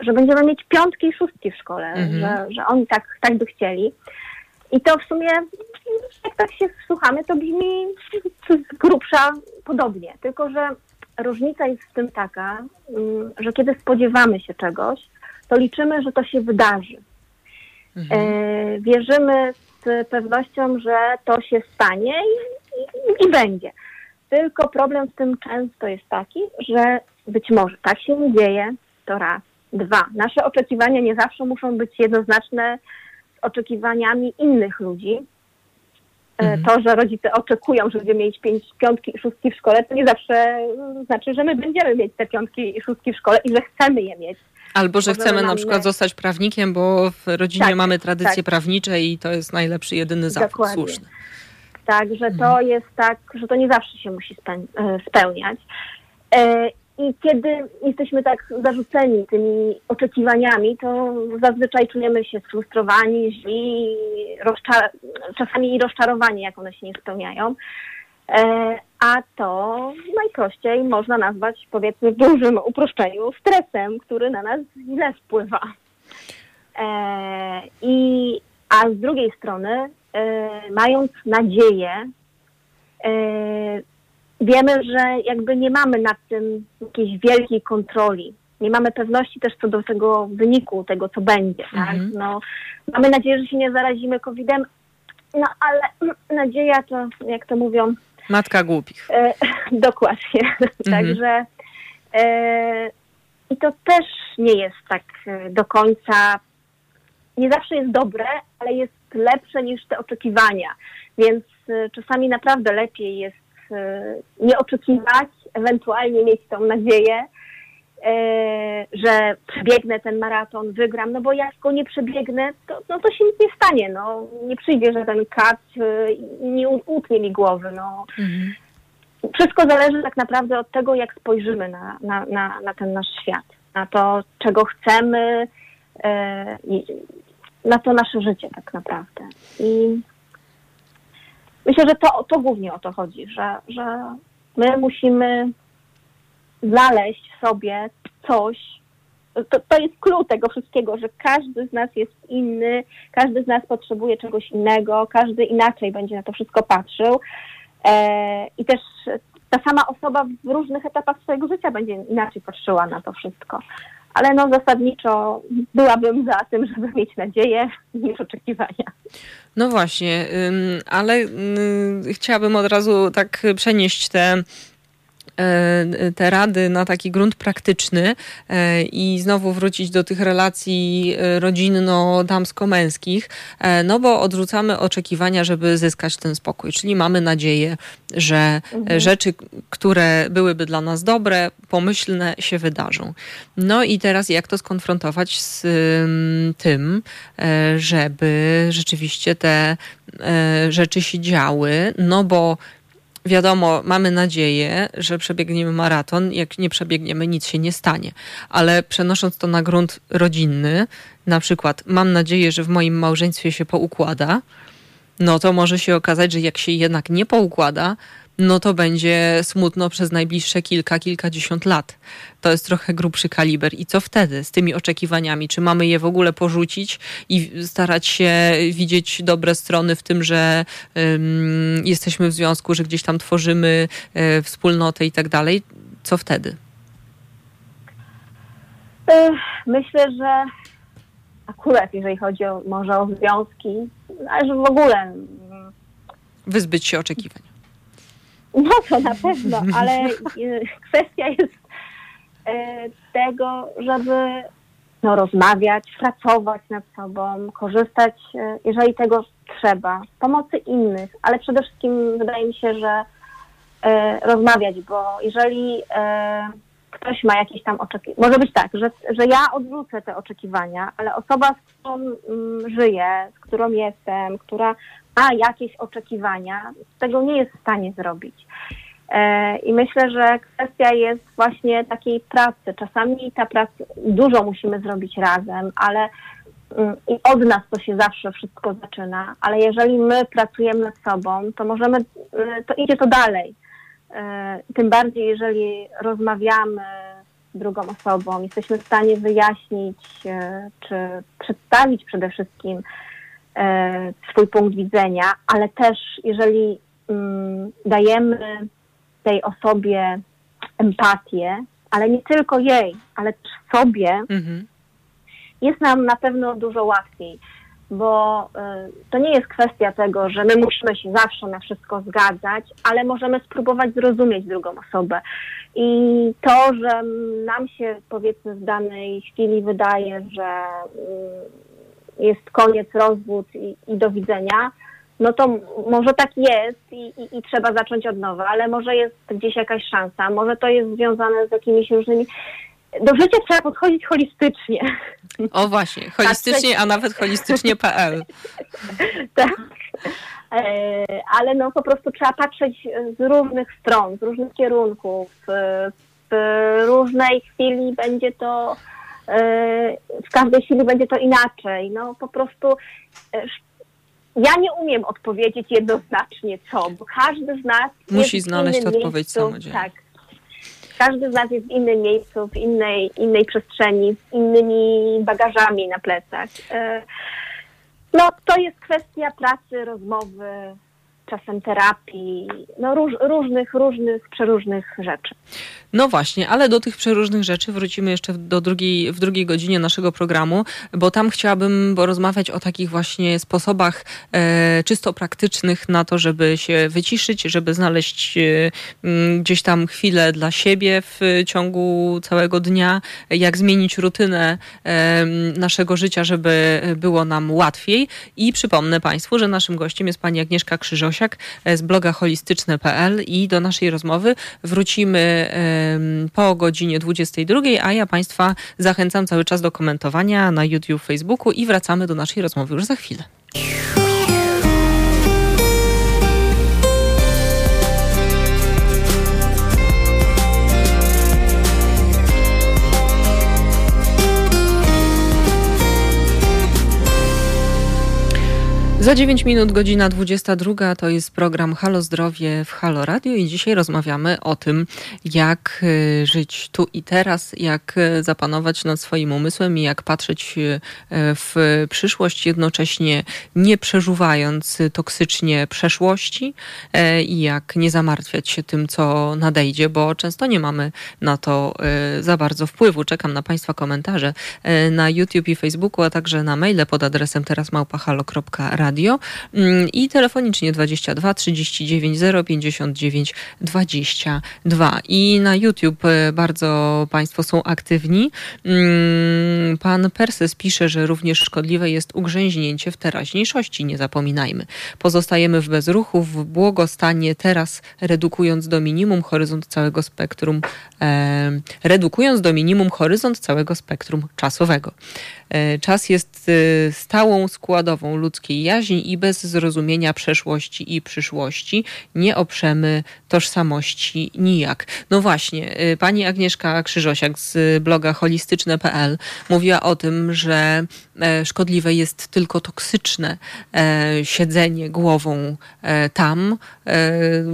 że będziemy mieć piątki i szóstki w szkole, Mhm. że, że oni tak, tak by chcieli. I to w sumie, jak tak się wsłuchamy, to brzmi z grubsza podobnie. Tylko, że różnica jest w tym taka, mm, że kiedy spodziewamy się czegoś, to liczymy, że to się wydarzy. Mhm. E, wierzymy z pewnością, że to się stanie i, i, i będzie. Tylko problem z tym często jest taki, że być może tak się nie dzieje, to raz. Dwa, nasze oczekiwania nie zawsze muszą być jednoznaczne z oczekiwaniami innych ludzi. E, Mhm. To, że rodzice oczekują, że będziemy mieć pięć, piątki i szóstki w szkole, to nie zawsze mm, znaczy, że my będziemy mieć te piątki i szóstki w szkole i że chcemy je mieć. Albo, że możemy chcemy na przykład zostać prawnikiem, bo w rodzinie Tak, mamy tradycje tak. prawnicze i to jest najlepszy, jedyny zawód Dokładnie. słuszny. Tak, że to Mhm. jest tak, że to nie zawsze się musi e, spełniać. I kiedy jesteśmy tak zarzuceni tymi oczekiwaniami, to zazwyczaj czujemy się sfrustrowani, źli, rozcza- czasami i rozczarowani, jak one się nie spełniają. E, A to najprościej można nazwać, powiedzmy w dużym uproszczeniu, stresem, który na nas źle wpływa. E, I, a z drugiej strony, e, mając nadzieję, e, wiemy, że jakby nie mamy nad tym jakiejś wielkiej kontroli. Nie mamy pewności też co do tego wyniku, tego co będzie. Tak? Mhm. No, mamy nadzieję, że się nie zarazimy COVID-em, no ale nadzieja to, jak to mówią, Matka głupich. E, dokładnie. Także e, i to też nie jest tak e, do końca, nie zawsze jest dobre, ale jest lepsze niż te oczekiwania. Więc e, czasami naprawdę lepiej jest nie oczekiwać, ewentualnie mieć tą nadzieję, e, że przebiegnę ten maraton, wygram, no bo jak go nie przebiegnę, to, no to się nic nie stanie, no. Nie przyjdzie żaden kat i nie utnie mi głowy, no Mhm. wszystko zależy tak naprawdę od tego, jak spojrzymy na, na, na, na ten nasz świat, na to, czego chcemy, na to nasze życie tak naprawdę. I myślę, że to, to głównie o to chodzi, że, że my musimy znaleźć sobie coś, to, to jest klucz tego wszystkiego, że każdy z nas jest inny, każdy z nas potrzebuje czegoś innego, każdy inaczej będzie na to wszystko patrzył. E, I też ta sama osoba w różnych etapach swojego życia będzie inaczej patrzyła na to wszystko. Ale no zasadniczo byłabym za tym, żeby mieć nadzieję niż oczekiwania. No właśnie, ale ym, chciałabym od razu tak przenieść te te rady na taki grunt praktyczny e, i znowu wrócić do tych relacji e, rodzinno-damsko-męskich, e, no bo odrzucamy oczekiwania, żeby zyskać ten spokój, czyli mamy nadzieję, że e, Mhm. rzeczy, które byłyby dla nas dobre, pomyślne się wydarzą. No i teraz jak to skonfrontować z ym, tym, e, żeby rzeczywiście te e, rzeczy się działy, no bo wiadomo, mamy nadzieję, że przebiegniemy maraton. Jak nie przebiegniemy, nic się nie stanie. Ale przenosząc to na grunt rodzinny, na przykład mam nadzieję, że w moim małżeństwie się poukłada, no to może się okazać, że jak się jednak nie poukłada, no to będzie smutno przez najbliższe kilka, kilkadziesiąt lat. To jest trochę grubszy kaliber. I co wtedy z tymi oczekiwaniami? Czy mamy je w ogóle porzucić i starać się widzieć dobre strony w tym, że ym, jesteśmy w związku, że gdzieś tam tworzymy y, wspólnotę i tak dalej? Co wtedy? Myślę, że akurat jeżeli chodzi o, może o związki, ale że w ogóle mm, Wyzbyć się oczekiwań. No to na pewno, ale e, kwestia jest e, tego, żeby no, rozmawiać, pracować nad sobą, korzystać, e, jeżeli tego trzeba, pomocy innych, ale przede wszystkim wydaje mi się, że rozmawiać, bo jeżeli ktoś ma jakieś tam oczekiwania, może być tak, że, że ja odwrócę te oczekiwania, ale osoba, z którą mm, żyję, z którą jestem, która ma jakieś oczekiwania, tego nie jest w stanie zrobić. E, I myślę, że kwestia jest właśnie takiej pracy. Czasami ta praca, dużo musimy zrobić razem, ale mm, i od nas to się zawsze wszystko zaczyna, ale jeżeli my pracujemy nad sobą, to możemy, y, to idzie to dalej. E, Tym bardziej, jeżeli rozmawiamy z drugą osobą, jesteśmy w stanie wyjaśnić, e, czy przedstawić przede wszystkim swój punkt widzenia, ale też jeżeli mm, dajemy tej osobie empatię, ale nie tylko jej, ale też sobie, Mhm. jest nam na pewno dużo łatwiej, bo y, to nie jest kwestia tego, że my musimy się zawsze na wszystko zgadzać, ale możemy spróbować zrozumieć drugą osobę. I to, że nam się powiedzmy w danej chwili wydaje, że y, jest koniec, rozwód i, i do widzenia, no to może tak jest i, i, i trzeba zacząć od nowa, ale może jest gdzieś jakaś szansa, może to jest związane z jakimiś różnymi. Do życia trzeba podchodzić holistycznie. O właśnie, holistycznie, a nawet holistycznie.pl. tak. E, ale no po prostu trzeba patrzeć z różnych stron, z różnych kierunków. W różnej chwili będzie to, w każdej chwili będzie to inaczej. No po prostu e, ja nie umiem odpowiedzieć jednoznacznie co, bo każdy z nas Musi znaleźć innym odpowiedź miejscu, samodzielnie. Tak. Każdy z nas jest w innym miejscu, w innej, innej przestrzeni, z innymi bagażami na plecach. E, no, to jest kwestia pracy, rozmowy, czasem terapii, no róż, różnych, różnych, przeróżnych rzeczy. No właśnie, ale do tych przeróżnych rzeczy wrócimy jeszcze do drugiej, w drugiej godzinie naszego programu, bo tam chciałabym porozmawiać o takich właśnie sposobach e, czysto praktycznych na to, żeby się wyciszyć, żeby znaleźć e, m, gdzieś tam chwilę dla siebie w ciągu całego dnia, jak zmienić rutynę e, naszego życia, żeby było nam łatwiej. I przypomnę Państwu, że naszym gościem jest pani Agnieszka Krzyżosiak e, z bloga holistyczne.pl i do naszej rozmowy wrócimy po godzinie 22, a ja Państwa zachęcam cały czas do komentowania na YouTube, Facebooku i wracamy do naszej rozmowy już za chwilę. Za 9 minut godzina 22 to jest program Halo Zdrowie w Halo Radio i dzisiaj rozmawiamy o tym, jak y, żyć tu i teraz, jak y, zapanować nad swoim umysłem i jak patrzeć y, w przyszłość, jednocześnie nie przeżuwając toksycznie przeszłości e, i jak nie zamartwiać się tym, co nadejdzie, bo często nie mamy na to za bardzo wpływu. Czekam na Państwa komentarze e, na YouTube i Facebooku, a także na maile pod adresem terasmałpahalo.radio mm, i telefonicznie 22 39 059 22. I na YouTube e, bardzo Państwo są aktywni. Mm, Pan Perses pisze, że również szkodliwe jest ugrzęźnięcie w teraźniejszości, nie zapominajmy. Pozostajemy w bezruchu, w błogostanie teraz, redukując do minimum horyzont całego spektrum, e, redukując do minimum horyzont całego spektrum czasowego. E, Czas jest e, stałą składową ludzkiej jaźni i bez zrozumienia przeszłości i przyszłości nie oprzemy tożsamości nijak. No właśnie, e, pani Agnieszka Krzyżosiak z bloga holistyczne.pl mówiła o tym, że szkodliwe jest tylko toksyczne e, siedzenie głową e, tam, e,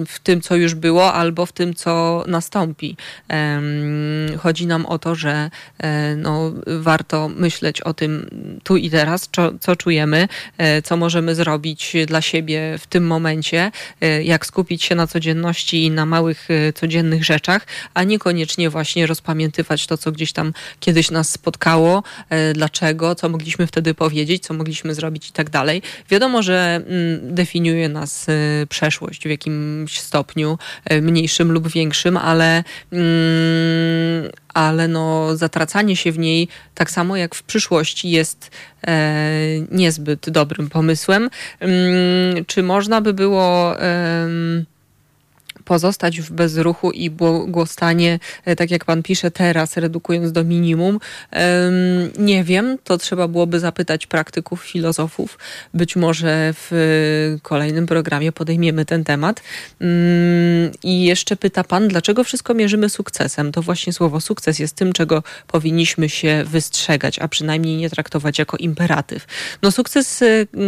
w tym, co już było, albo w tym, co nastąpi. Chodzi nam o to, że e, no, warto myśleć o tym tu i teraz, co, co czujemy, e, co możemy zrobić dla siebie w tym momencie, e, jak skupić się na codzienności i na małych e, codziennych rzeczach, a niekoniecznie właśnie rozpamiętywać to, co gdzieś tam kiedyś nas spotkało, e, dlaczego, co mogliśmy wtedy powiedzieć, co mogliśmy zrobić i tak dalej. Wiadomo, że mm, definiuje nas e, przeszłość w jakimś stopniu, e, mniejszym lub większym, ale mm, ale no, zatracanie się w niej, tak samo jak w przyszłości, jest e, niezbyt dobrym pomysłem. Mm, czy można by było. Pozostać w bezruchu i błogostanie, e, tak jak pan pisze teraz, redukując do minimum. Nie wiem, to trzeba byłoby zapytać praktyków, filozofów. Być może w kolejnym programie podejmiemy ten temat. Mm, I jeszcze pyta pan, dlaczego wszystko mierzymy sukcesem? To właśnie słowo sukces jest tym, czego powinniśmy się wystrzegać, a przynajmniej nie traktować jako imperatyw. No sukces e,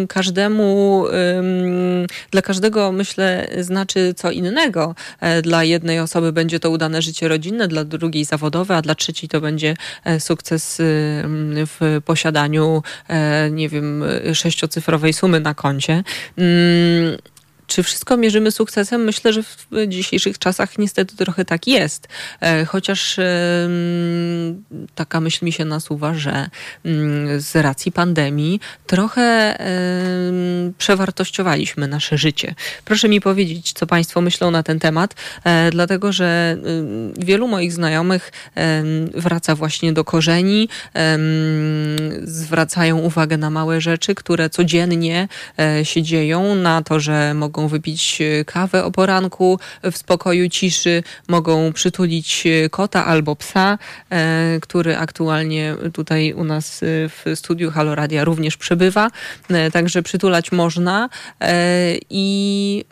każdemu, em, dla każdego myślę znaczy co innego. E, Dla jednej osoby będzie to udane życie rodzinne, dla drugiej zawodowe, a dla trzeciej to będzie e, sukces y, w posiadaniu, e, nie wiem, sześciocyfrowej sumy na koncie. Czy wszystko mierzymy sukcesem? Myślę, że w dzisiejszych czasach niestety trochę tak jest. E, chociaż taka myśl mi się nasuwa, że mm, z racji pandemii trochę przewartościowaliśmy nasze życie. Proszę mi powiedzieć, co Państwo myślą na ten temat, e, dlatego że wielu moich znajomych wraca właśnie do korzeni, zwracają uwagę na małe rzeczy, które codziennie e, się dzieją, na to, że mogą wypić e, kawę o poranku w spokoju ciszy, mogą przytulić kota albo psa, który aktualnie tutaj u nas w studiu Haloradia również przebywa. Także przytulać można i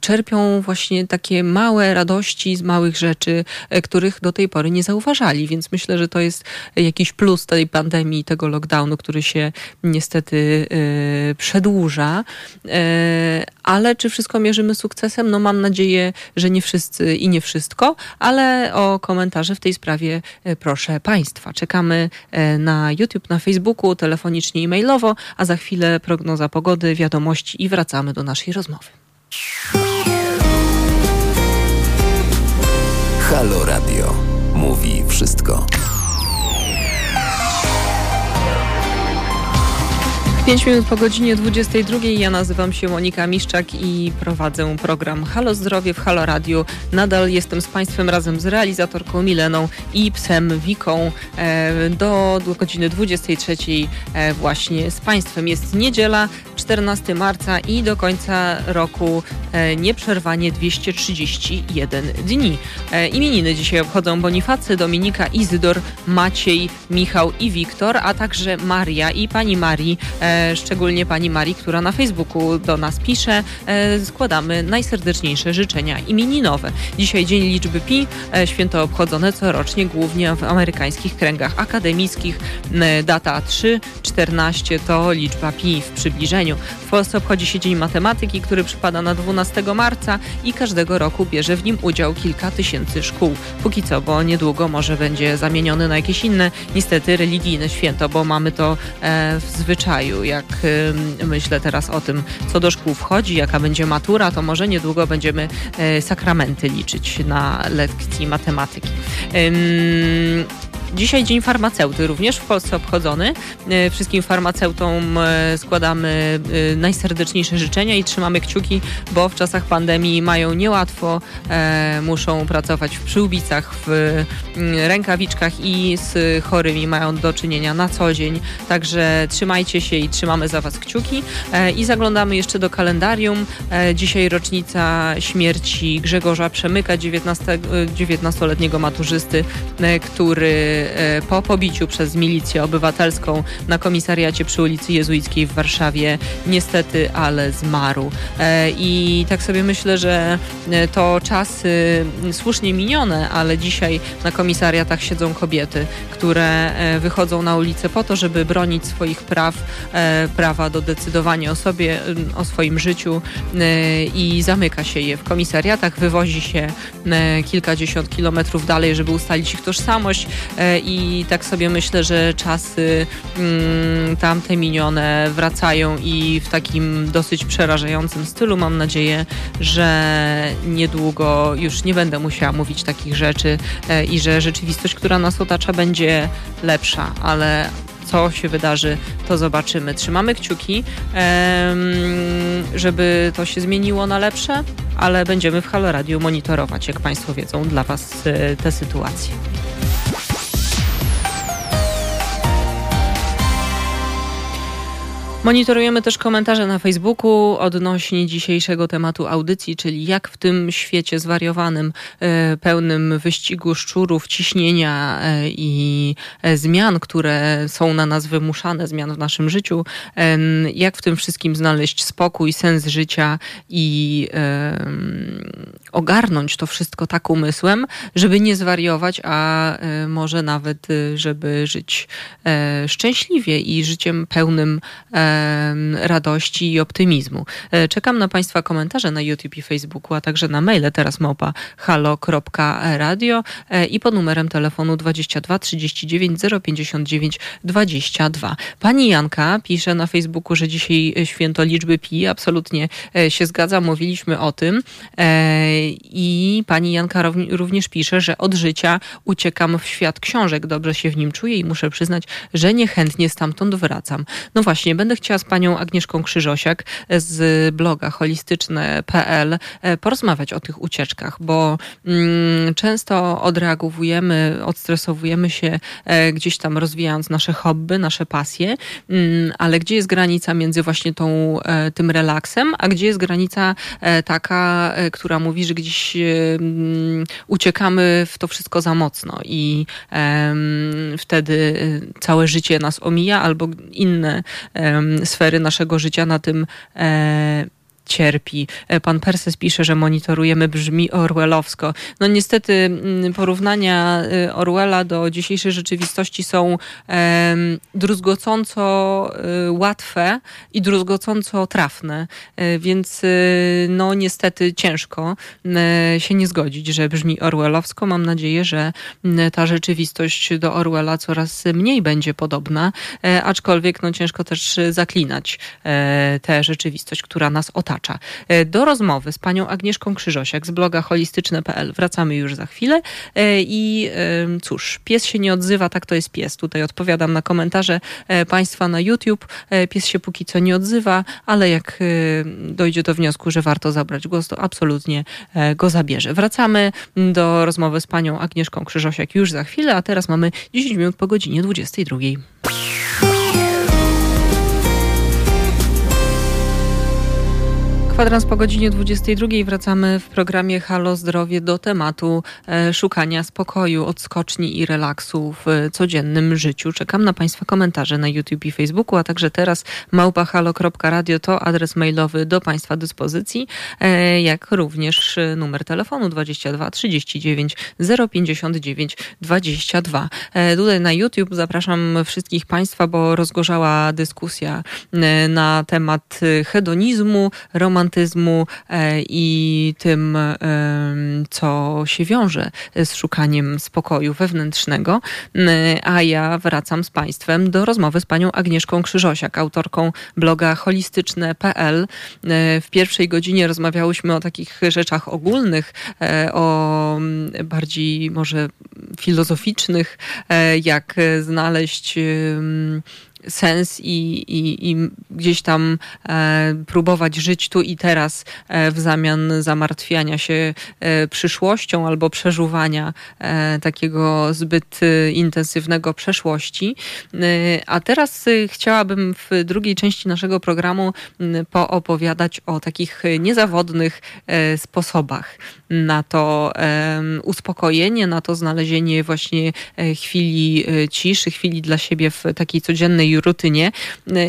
czerpią właśnie takie małe radości z małych rzeczy, e, których do tej pory nie zauważali. Więc myślę, że to jest jakiś plus tej pandemii, tego lockdownu, który się niestety e, przedłuża. E, ale czy wszystko mierzymy sukcesem? No mam nadzieję, że nie wszyscy i nie wszystko, ale o komentarze w tej sprawie proszę Państwa. Czekamy na YouTube, na Facebooku, telefonicznie i mailowo, a za chwilę prognoza pogody, wiadomości i wracamy do naszej rozmowy. Halo Radio. Mówi wszystko. 5 minut po godzinie 22. Ja nazywam się Monika Miszczak i prowadzę program Halo Zdrowie w Halo Radio. Nadal jestem z Państwem razem z realizatorką Mileną i psem Wiką e, do, godziny 23 e, właśnie z Państwem. Jest niedziela, 14 marca i do końca roku e, nieprzerwanie 231 dni. Imieniny dzisiaj obchodzą Bonifacy, Dominika, Izydor, Maciej, Michał i Wiktor, a także Maria i pani Marii szczególnie pani Marii, która na Facebooku do nas pisze. E, składamy najserdeczniejsze życzenia imieninowe. Dzisiaj dzień liczby pi, e, święto obchodzone corocznie głównie w amerykańskich kręgach akademickich. E, data 3, 14 to liczba pi w przybliżeniu. W Polsce obchodzi się Dzień Matematyki, który przypada na 12 marca i każdego roku bierze w nim udział kilka tysięcy szkół. Póki co, bo niedługo może będzie zamieniony na jakieś inne, niestety religijne święto, bo mamy to w zwyczaju jak myślę teraz o tym, co do szkół wchodzi, jaka będzie matura, to może niedługo będziemy e, sakramenty liczyć na lekcji matematyki. Dzisiaj Dzień Farmaceuty, również w Polsce obchodzony. E, wszystkim farmaceutom e, składamy e, najserdeczniejsze życzenia i trzymamy kciuki, bo w czasach pandemii mają niełatwo, muszą pracować w przyłbicach, w mm, rękawiczkach i z chorymi mają do czynienia na co dzień. Także trzymajcie się i trzymamy za Was kciuki. I zaglądamy jeszcze do kalendarium. Dzisiaj rocznica śmierci Grzegorza Przemyka, 19-letniego maturzysty, który po pobiciu przez milicję obywatelską na komisariacie przy ulicy Jezuickiej w Warszawie niestety, ale zmarł. E, I tak sobie myślę, że e, to czasy słusznie minione, ale dzisiaj na komisariatach siedzą kobiety, które wychodzą na ulicę po to, żeby bronić swoich praw, prawa do decydowania o sobie, o swoim życiu i zamyka się je w komisariatach, wywozi się kilkadziesiąt kilometrów dalej, żeby ustalić ich tożsamość i tak sobie myślę, że czasy mm, tamte minione wracają i w takim dosyć przerażającym stylu. Mam nadzieję, że niedługo już nie będę musiała mówić takich rzeczy e, i że rzeczywistość, która nas otacza, będzie lepsza, ale co się wydarzy, to zobaczymy. Trzymamy kciuki, żeby to się zmieniło na lepsze, ale będziemy w Halo Radio monitorować, jak Państwo wiedzą, dla Was e, te sytuacje. Monitorujemy też komentarze na Facebooku odnośnie dzisiejszego tematu audycji, czyli jak w tym świecie zwariowanym, e, pełnym wyścigu szczurów, ciśnienia e, i e, zmian, które są na nas wymuszane, zmian w naszym życiu, jak w tym wszystkim znaleźć spokój, sens życia i ogarnąć to wszystko tak umysłem, żeby nie zwariować, a może nawet, żeby żyć szczęśliwie i życiem pełnym radości i optymizmu. Czekam na Państwa komentarze na YouTube i Facebooku, a także na maile teraz małpa halo.radio i pod numerem telefonu 22 39 059 22. Pani Janka pisze na Facebooku, że dzisiaj święto liczby pi. Absolutnie się zgadza, mówiliśmy o tym. I pani Janka również pisze, że od życia uciekam w świat książek, dobrze się w nim czuję i muszę przyznać, że niechętnie stamtąd wracam. No właśnie, będę chciała z panią Agnieszką Krzyżosiak z bloga holistyczne.pl e, porozmawiać o tych ucieczkach, bo mm, często odreagowujemy, odstresowujemy się e, gdzieś tam rozwijając nasze hobby, nasze pasje, mm, ale gdzie jest granica między właśnie tą, e, tym relaksem, a gdzie jest granica taka, która mówi, że gdzieś uciekamy w to wszystko za mocno i wtedy całe życie nas omija albo inne sfery naszego życia na tym e, cierpi. E, pan Perses pisze, że monitorujemy brzmi orwellowsko. No niestety mm, porównania e, Orwella do dzisiejszej rzeczywistości są druzgocąco e, łatwe i druzgocąco trafne, więc no niestety ciężko się nie zgodzić, że brzmi orwellowsko. Mam nadzieję, że ta rzeczywistość do Orwella coraz mniej będzie podobna, aczkolwiek no ciężko też zaklinać tę rzeczywistość, która nas otacza E, do rozmowy z panią Agnieszką Krzyżosiak z bloga holistyczne.pl wracamy już za chwilę e, i cóż, pies się nie odzywa, tak to jest pies. Tutaj odpowiadam na komentarze e, państwa na YouTube. Pies się póki co nie odzywa, ale jak dojdzie do wniosku, że warto zabrać głos, to absolutnie go zabierze. Wracamy do rozmowy z panią Agnieszką Krzyżosiak już za chwilę, a teraz mamy 10 minut po godzinie 22. Kwadrans po godzinie 22 wracamy w programie Halo Zdrowie do tematu e, szukania spokoju, odskoczni i relaksu w codziennym życiu. Czekam na Państwa komentarze na YouTube i Facebooku, a także teraz małpahalo.radio to adres mailowy do Państwa dyspozycji, e, jak również numer telefonu 22 39 059 22. Tutaj na YouTube zapraszam wszystkich Państwa, bo rozgorzała dyskusja e, na temat hedonizmu, romantyzmu, romantyzmu e, i tym, e, co się wiąże z szukaniem spokoju wewnętrznego. E, a ja wracam z Państwem do rozmowy z panią Agnieszką Krzyżosiak, autorką bloga holistyczne.pl. W pierwszej godzinie rozmawiałyśmy o takich rzeczach ogólnych, o bardziej może filozoficznych, jak znaleźć sens i, i, i gdzieś tam e, próbować żyć tu i teraz e, w zamian zamartwiania się e, przyszłością albo przeżuwania e, takiego zbyt e, intensywnego przeszłości. E, a teraz chciałabym w drugiej części naszego programu poopowiadać o takich niezawodnych sposobach na to uspokojenie, na to znalezienie właśnie chwili ciszy, chwili dla siebie w takiej codziennej rutynie.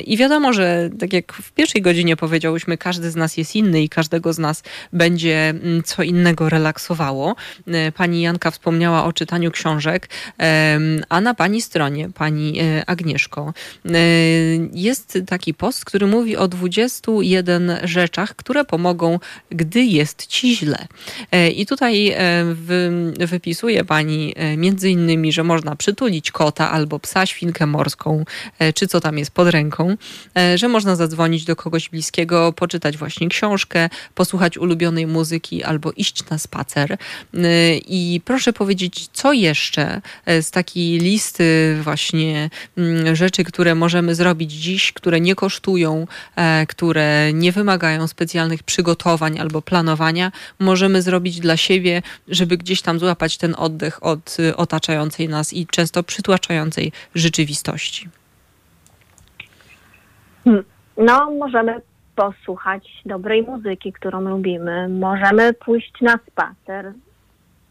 I wiadomo, że tak jak w pierwszej godzinie powiedziałyśmy, każdy z nas jest inny i każdego z nas będzie mm, co innego relaksowało. Pani Janka wspomniała o czytaniu książek, a na pani stronie, pani e, Agnieszko, e, jest taki post, który mówi o 21 rzeczach, które pomogą, gdy jest ci źle. E, I tutaj wypisuje pani między innymi, że można przytulić kota albo psa, świnkę morską, czy co tam jest pod ręką, e, że można zadzwonić do kogoś bliskiego, poczytać właśnie książkę, posłuchać ulubionej muzyki albo iść na spacer. E, I proszę powiedzieć, co jeszcze e, z takiej listy właśnie mm, rzeczy, które możemy zrobić dziś, które nie kosztują, które nie wymagają specjalnych przygotowań albo planowania, możemy zrobić dla siebie, żeby gdzieś tam złapać ten oddech od otaczającej nas i często przytłaczającej rzeczywistości. No, możemy posłuchać dobrej muzyki, którą lubimy. Możemy pójść na spacer,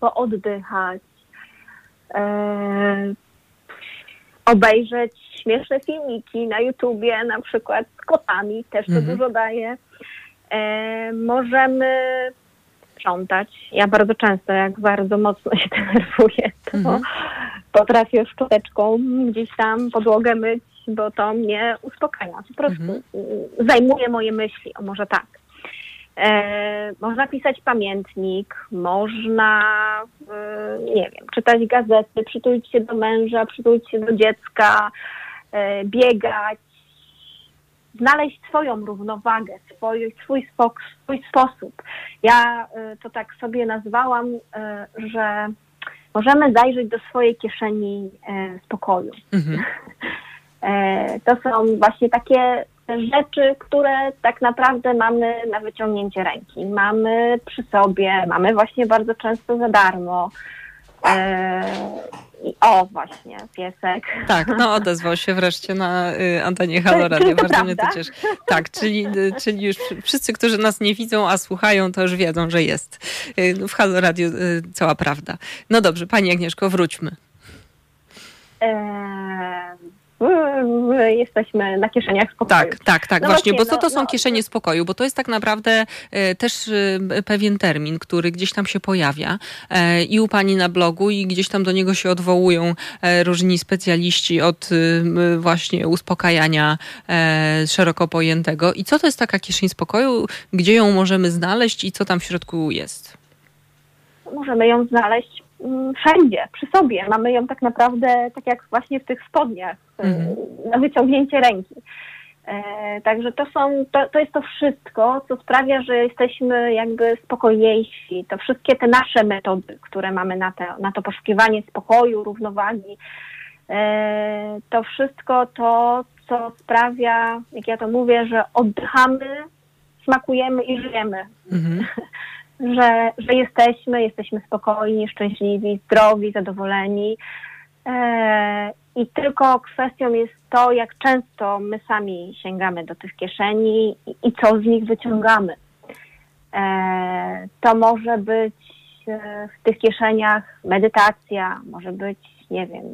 pooddychać, e, obejrzeć śmieszne filmiki na YouTubie, na przykład z kotami, też to mhm. dużo daje. E, możemy sprzątać. Ja bardzo często, jak bardzo mocno się denerwuję, to mhm. potrafię szczoteczką gdzieś tam podłogę myć, bo to mnie uspokaja. Po prostu mhm. zajmuje moje myśli, o może tak. E, można pisać pamiętnik, można, e, nie wiem, czytać gazety, przytulić się do męża, przytulić się do dziecka, e, biegać, znaleźć swoją równowagę, swój, swój, spok, swój sposób. Ja e, to tak sobie nazwałam, e, że możemy zajrzeć do swojej kieszeni e, spokoju. Mhm. To są właśnie takie rzeczy, które tak naprawdę mamy na wyciągnięcie ręki. Mamy przy sobie, mamy właśnie bardzo często za darmo. I o, właśnie, piesek. Tak, no odezwał się wreszcie na y, antenie Halo Radio. Bardzo prawda? mnie to cieszy. Tak, czyli, y, czyli już wszyscy, którzy nas nie widzą, a słuchają, to już wiedzą, że jest y, w Halo Radio cała prawda. No dobrze, Pani Agnieszko, wróćmy. Jesteśmy na kieszeniach spokoju. Tak, tak, tak, no właśnie, bo co to no, są no, kieszenie spokoju? Bo to jest tak naprawdę e, też e, pewien termin, który gdzieś tam się pojawia e, i u pani na blogu i gdzieś tam do niego się odwołują różni specjaliści od właśnie uspokajania szeroko pojętego. I co to jest taka kieszeń spokoju? Gdzie ją możemy znaleźć i co tam w środku jest? Możemy ją znaleźć Mm, wszędzie, przy sobie. Mamy ją tak naprawdę, tak jak właśnie w tych spodniach, e, mhm. na wyciągnięcie ręki. E, także to są, to, to jest to wszystko, co sprawia, że jesteśmy jakby spokojniejsi. To wszystkie te nasze metody, które mamy na, te, na to poszukiwanie spokoju, równowagi, e, to wszystko to, co sprawia, jak ja to mówię, że oddychamy, smakujemy i żyjemy. Mhm. że, że jesteśmy, jesteśmy spokojni, szczęśliwi, zdrowi, zadowoleni. I tylko kwestią jest to, jak często my sami sięgamy do tych kieszeni i, i co z nich wyciągamy. E, to może być e, w tych kieszeniach medytacja, może być, nie wiem,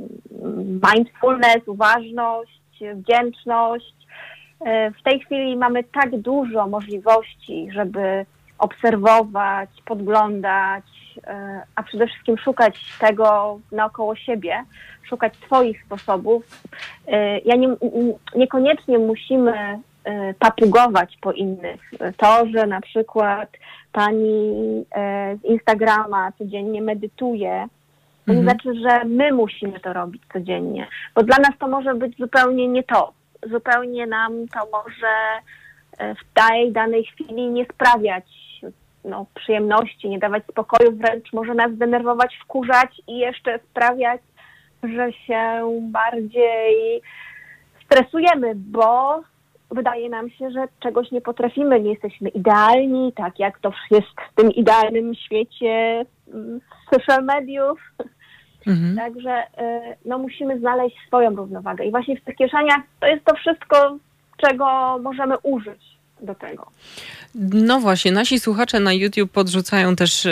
mindfulness, uważność, wdzięczność. E, w tej chwili mamy tak dużo możliwości, żeby obserwować, podglądać, a przede wszystkim szukać tego naokoło siebie, szukać swoich sposobów. E, ja nie, niekoniecznie musimy e, papugować po innych. To, że na przykład pani z Instagrama codziennie medytuje, to nie mhm. znaczy, że my musimy to robić codziennie, bo dla nas to może być zupełnie nie to. Zupełnie nam to może w tej danej chwili nie sprawiać no, przyjemności, nie dawać spokoju, wręcz może nas denerwować, wkurzać i jeszcze sprawiać, że się bardziej stresujemy, bo wydaje nam się, że czegoś nie potrafimy, nie jesteśmy idealni, tak jak to jest w tym idealnym świecie mm, social mediów. Mhm. Także y, no, musimy znaleźć swoją równowagę. I właśnie w tych kieszeniach to jest to wszystko, czego możemy użyć do tego. No właśnie, nasi słuchacze na YouTube podrzucają też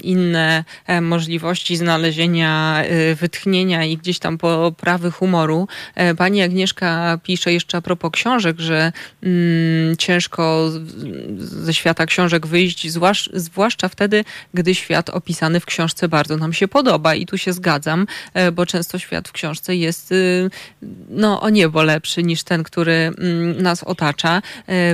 inne e, możliwości znalezienia, e, wytchnienia i gdzieś tam poprawy humoru. E, pani Agnieszka pisze jeszcze a propos książek, że mm, ciężko ze świata książek wyjść, zwłaszcza wtedy, gdy świat opisany w książce bardzo nam się podoba. I tu się zgadzam, bo często świat w książce jest no, o niebo lepszy niż ten, który mm, nas otacza.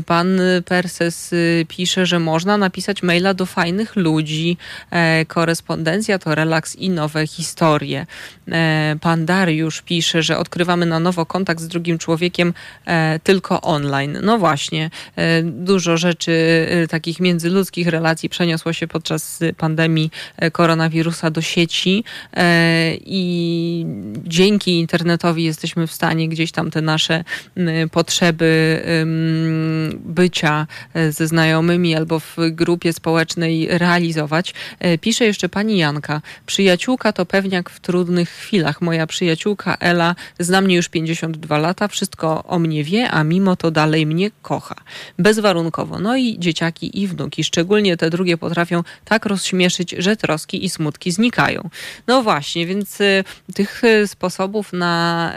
Pan Perses pisze, że można napisać maila do fajnych ludzi. E, korespondencja to relaks i nowe historie. E, pan Dariusz pisze, że odkrywamy na nowo kontakt z drugim człowiekiem e, tylko online. No właśnie, dużo rzeczy takich międzyludzkich relacji przeniosło się podczas pandemii koronawirusa do sieci i dzięki internetowi jesteśmy w stanie gdzieś tam te nasze potrzeby bycia ze znajomymi albo w grupie społecznej realizować. E, pisze jeszcze pani Janka. Przyjaciółka to pewniak w trudnych chwilach. Moja przyjaciółka Ela zna mnie już 52 lata, wszystko o mnie wie, a mimo to dalej mnie kocha. Bezwarunkowo. No i dzieciaki i wnuki, szczególnie te drugie potrafią tak rozśmieszyć, że troski i smutki znikają. No właśnie, więc y, tych sposobów na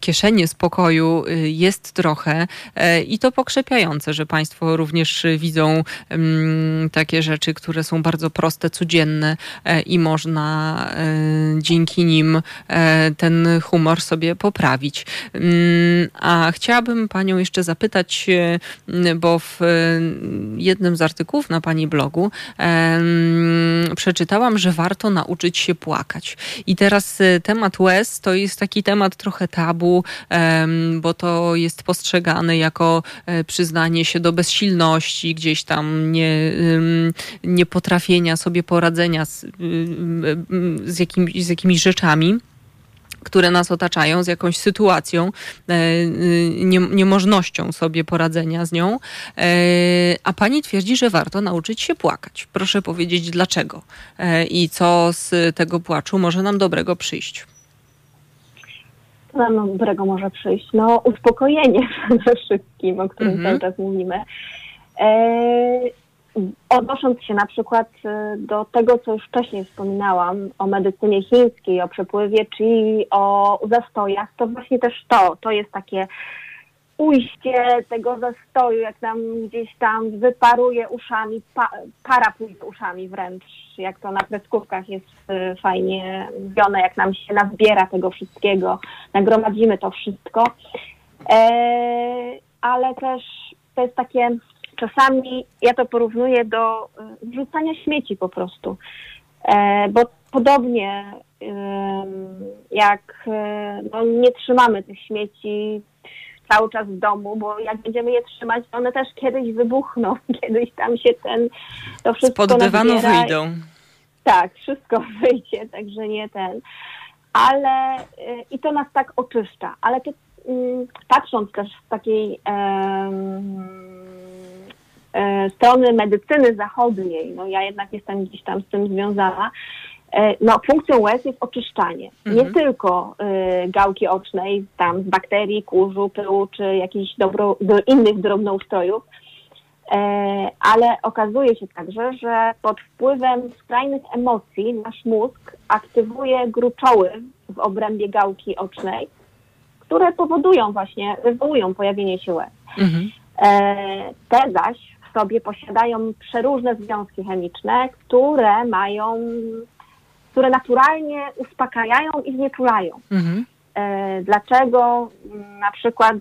kieszenie spokoju jest trochę e, i to pokrzepiające, że Państwo również widzą um, takie rzeczy, które są bardzo proste, codzienne e, i można e, dzięki nim ten humor sobie poprawić. Um, a chciałabym Panią jeszcze zapytać, bo w jednym z artykułów na Pani blogu przeczytałam, że warto nauczyć się płakać. I teraz temat łez to jest taki temat trochę tabu, bo to jest postrzegane jako e, przyznanie się do bezsilności, gdzieś tam nie, nie potrafienia sobie poradzenia z, z, jakim, z jakimiś rzeczami które nas otaczają, z jakąś sytuacją, e, nie, niemożnością sobie poradzenia z nią. E, a pani twierdzi, że warto nauczyć się płakać. Proszę powiedzieć dlaczego i co z tego płaczu może nam dobrego przyjść. Nam dobrego może przyjść? No, uspokojenie przede wszystkim, o którym mhm. cały czas mówimy. Odnosząc się na przykład y, do tego, co już wcześniej wspominałam, o medycynie chińskiej, o przepływie czy o zastojach, to właśnie też to, to jest takie ujście tego zastoju, jak nam gdzieś tam wyparuje uszami, pa, para pójdzie uszami wręcz, jak to na kreskówkach jest y, fajnie mówione, jak nam się nazbiera tego wszystkiego, nagromadzimy to wszystko. E, ale też to jest takie czasami ja to porównuję do e, wrzucania śmieci po prostu. E, bo podobnie jak e, no, nie trzymamy tych śmieci cały czas w domu, bo jak będziemy je trzymać, to one też kiedyś wybuchną, kiedyś tam się ten, to wszystko Spod dywanu wyjdą. Tak, wszystko wyjdzie, także nie ten. Ale i to nas tak oczyszcza, ale to, mm, patrząc też z takiej E, strony medycyny zachodniej, no ja jednak jestem gdzieś tam z tym związana, no, funkcją łez jest oczyszczanie. Mhm. Nie tylko y, gałki ocznej, tam z bakterii, kurzu, pyłu, czy jakichś dobro, do innych drobnoustrojów, y, ale okazuje się także, że pod wpływem skrajnych emocji nasz mózg aktywuje gruczoły w obrębie gałki ocznej, które powodują właśnie, wywołują pojawienie się łez. Mhm. E, te zaś sobie posiadają przeróżne związki chemiczne, które mają, które naturalnie uspokajają i znieczulają. Mhm. E, dlaczego na przykład,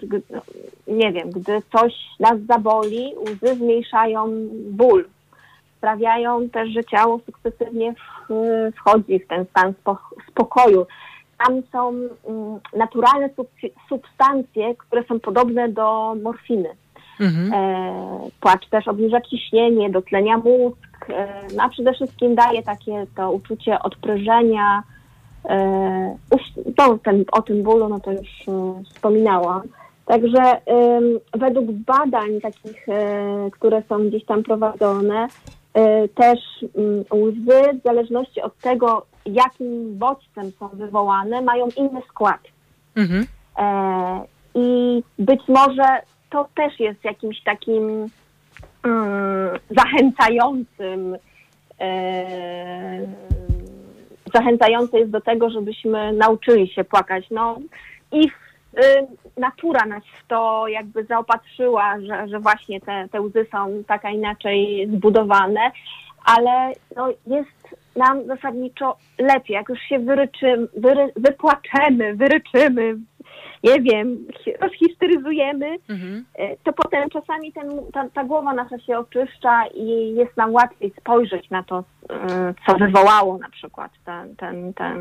nie wiem, gdy coś nas zaboli, łzy zmniejszają ból, sprawiają też, że ciało sukcesywnie wchodzi w ten stan spokoju. Tam są mm, naturalne substancje, które są podobne do morfiny. Mhm. E, płacz też obniża ciśnienie, dotlenia mózg, e, no a przede wszystkim daje takie to uczucie odprężenia. E, to, ten, o tym bólu, no to już wspominałam. Także według badań takich, które są gdzieś tam prowadzone, też mm, łzy w zależności od tego, jakim bodźcem są wywołane, mają inny skład. Mhm. I być może to też jest jakimś takim zachęcającym, e, zachęcające jest do tego, żebyśmy nauczyli się płakać. No i y, natura nas w to jakby zaopatrzyła, że, że właśnie te, te łzy są tak a inaczej zbudowane, ale no, jest nam zasadniczo lepiej, jak już się wyryczymy, wyry, wypłaczemy, wyryczymy, nie wiem, rozhisteryzujemy, mhm. E, to potem czasami ten, ta, ta, głowa nasza się oczyszcza i jest nam łatwiej spojrzeć na to, e, co wywołało na przykład ten, ten, ten,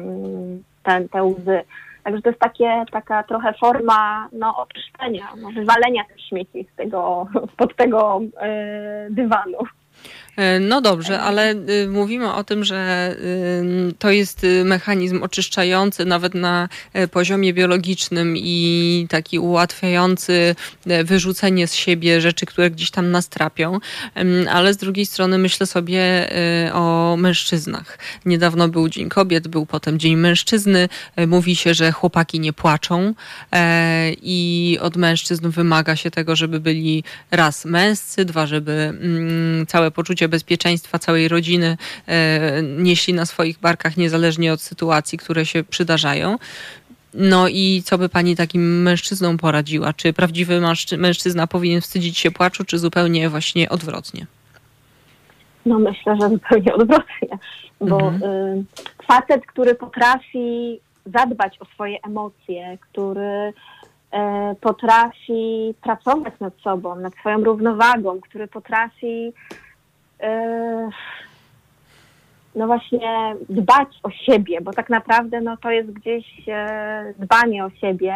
ten, te łzy. Także to jest takie, taka trochę forma no, oczyszczenia, no, wywalenia tych śmieci z tego, pod tego yy, dywanu. E, no dobrze, ale y, mówimy o tym, że y, to jest y, mechanizm oczyszczający nawet na e, poziomie biologicznym i taki ułatwiający e, wyrzucenie z siebie rzeczy, które gdzieś tam nas trapią, ale z drugiej strony myślę sobie o mężczyznach. Niedawno był Dzień Kobiet, był potem Dzień Mężczyzny. Mówi się, że chłopaki nie płaczą i od mężczyzn wymaga się tego, żeby byli raz męscy, dwa, żeby mm, całe poczucie bezpieczeństwa całej rodziny e, nieśli na swoich barkach, niezależnie od sytuacji, które się przydarzają. No i co by pani takim mężczyznom poradziła? Czy prawdziwy mężczyzna powinien wstydzić się płaczu, czy zupełnie właśnie odwrotnie? No myślę, że zupełnie odwrotnie, bo mhm. y, facet, który potrafi zadbać o swoje emocje, który y, potrafi pracować nad sobą, nad swoją równowagą, który potrafi no właśnie dbać o siebie, bo tak naprawdę no to jest gdzieś e, dbanie o siebie,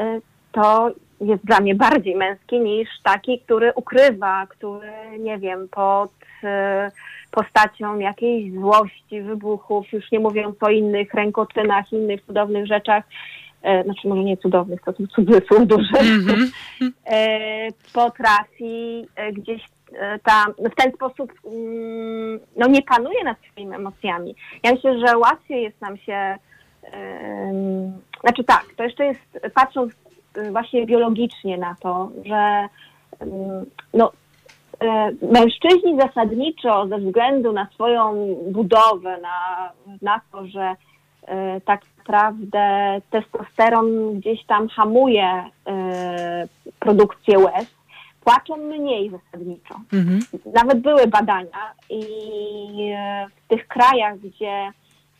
e, to jest dla mnie bardziej męski niż taki, który ukrywa, który, nie wiem, pod e, postacią jakiejś złości, wybuchów, już nie mówiąc o innych rękotynach, innych cudownych rzeczach, znaczy może nie cudownych, to są cudzysłów duży, mm -hmm. potrafi gdzieś ta, w ten sposób mm, no, nie panuje nad swoimi emocjami. Ja myślę, że łatwiej jest nam się, znaczy tak, to jeszcze jest, patrząc właśnie biologicznie na to, że no, e, mężczyźni zasadniczo ze względu na swoją budowę, na, na to, że e, tak naprawdę testosteron gdzieś tam hamuje e, produkcję łez, płaczą mniej zasadniczo. Mhm. Nawet były badania i e, w tych krajach, gdzie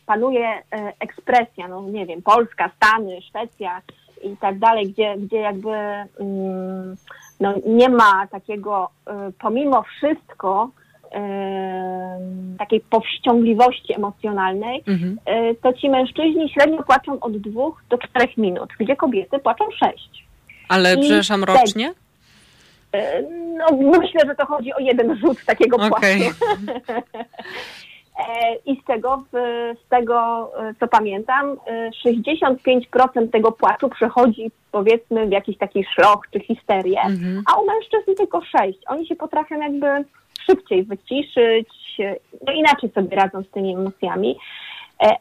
panuje e, ekspresja, no nie wiem, Polska, Stany, Szwecja i tak dalej, gdzie, gdzie jakby mm, no, nie ma takiego, e, pomimo wszystko, takiej powściągliwości emocjonalnej, mhm. to ci mężczyźni średnio płaczą od dwóch do czterech minut, gdzie kobiety płaczą sześć. Ale I przepraszam, rocznie? E, no, myślę, że to chodzi o jeden rzut takiego okay. E, I z tego, z tego, e, co pamiętam, 65% tego płaczu przechodzi powiedzmy w jakiś taki szloch czy histerię, mm-hmm. a u mężczyzn tylko 6. Oni się potrafią jakby szybciej wyciszyć, no inaczej sobie radzą z tymi emocjami.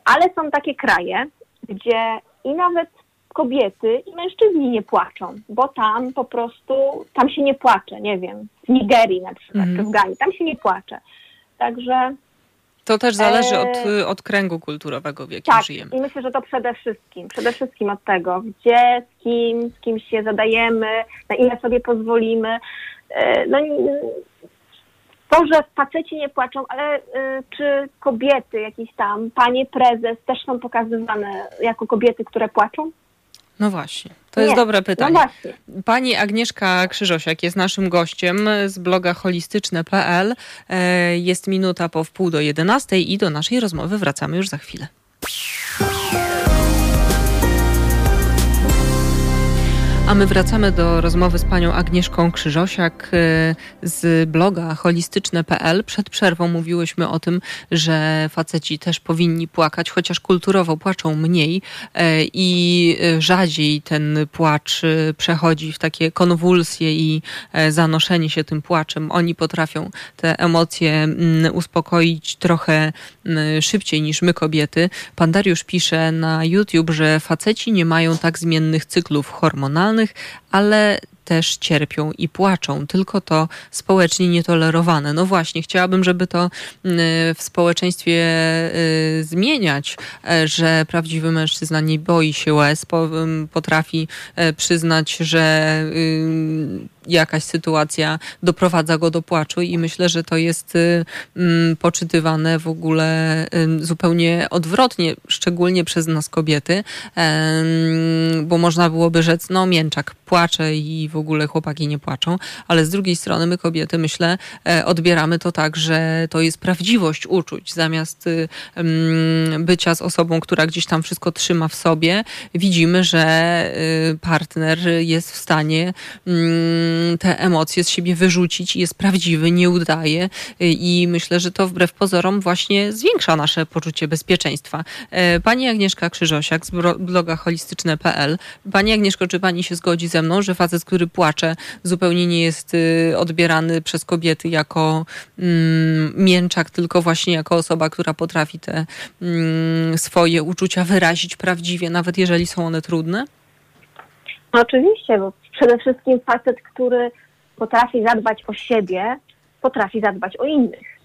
Ale są takie kraje, gdzie i nawet kobiety i mężczyźni nie płaczą, bo tam po prostu, tam się nie płacze, nie wiem, w Nigerii na przykład, mm. czy w Gani, tam się nie płacze. Także... To też zależy e... od, od kręgu kulturowego, w jakim tak, żyjemy. i myślę, że to przede wszystkim, przede wszystkim od tego, gdzie, z kim, z kim się zadajemy, na ile sobie pozwolimy. E, no, to, że faceci nie płaczą, ale y, czy kobiety jakieś tam, panie prezes też są pokazywane jako kobiety, które płaczą? No właśnie, to jest dobre pytanie. No Pani Agnieszka Krzyżosiak jest naszym gościem z bloga holistyczne.pl. E, jest minuta po wpół do jedenastej i do naszej rozmowy wracamy już za chwilę. A my wracamy do rozmowy z panią Agnieszką Krzyżosiak y, z bloga holistyczne.pl. Przed przerwą mówiłyśmy o tym, że faceci też powinni płakać, chociaż kulturowo płaczą mniej y, i rzadziej ten płacz y, przechodzi w takie konwulsje i zanoszenie się tym płaczem. Oni potrafią te emocje mm, uspokoić trochę szybciej niż my kobiety. Pan Dariusz pisze na YouTube, że faceci nie mają tak zmiennych cyklów hormonalnych, ale też cierpią i płaczą, tylko to społecznie nietolerowane. No właśnie, chciałabym, żeby to mm, w społeczeństwie y, zmieniać, e, że prawdziwy mężczyzna nie boi się łez, mm, potrafi e, przyznać, że y, jakaś sytuacja doprowadza go do płaczu i myślę, że to jest y, mm, poczytywane w ogóle zupełnie odwrotnie, szczególnie przez nas kobiety, bo można byłoby rzec, no mięczak płacze i w ogóle chłopaki nie płaczą, ale z drugiej strony my kobiety, myślę, e, odbieramy to tak, że to jest prawdziwość uczuć. Zamiast y, bycia z osobą, która gdzieś tam wszystko trzyma w sobie, widzimy, że y, partner jest w stanie te emocje z siebie wyrzucić i jest prawdziwy, nie udaje i myślę, że to wbrew pozorom właśnie zwiększa nasze poczucie bezpieczeństwa. E, pani Agnieszka Krzyżosiak z bloga holistyczne.pl. Pani Agnieszko, czy pani się zgodzi ze mną, że facet, który płacze, zupełnie nie jest y, odbierany przez kobiety jako mm, mięczak, tylko właśnie jako osoba, która potrafi te mm, swoje uczucia wyrazić prawdziwie, nawet jeżeli są one trudne? Oczywiście, bo przede wszystkim facet, który potrafi zadbać o siebie, potrafi zadbać o innych.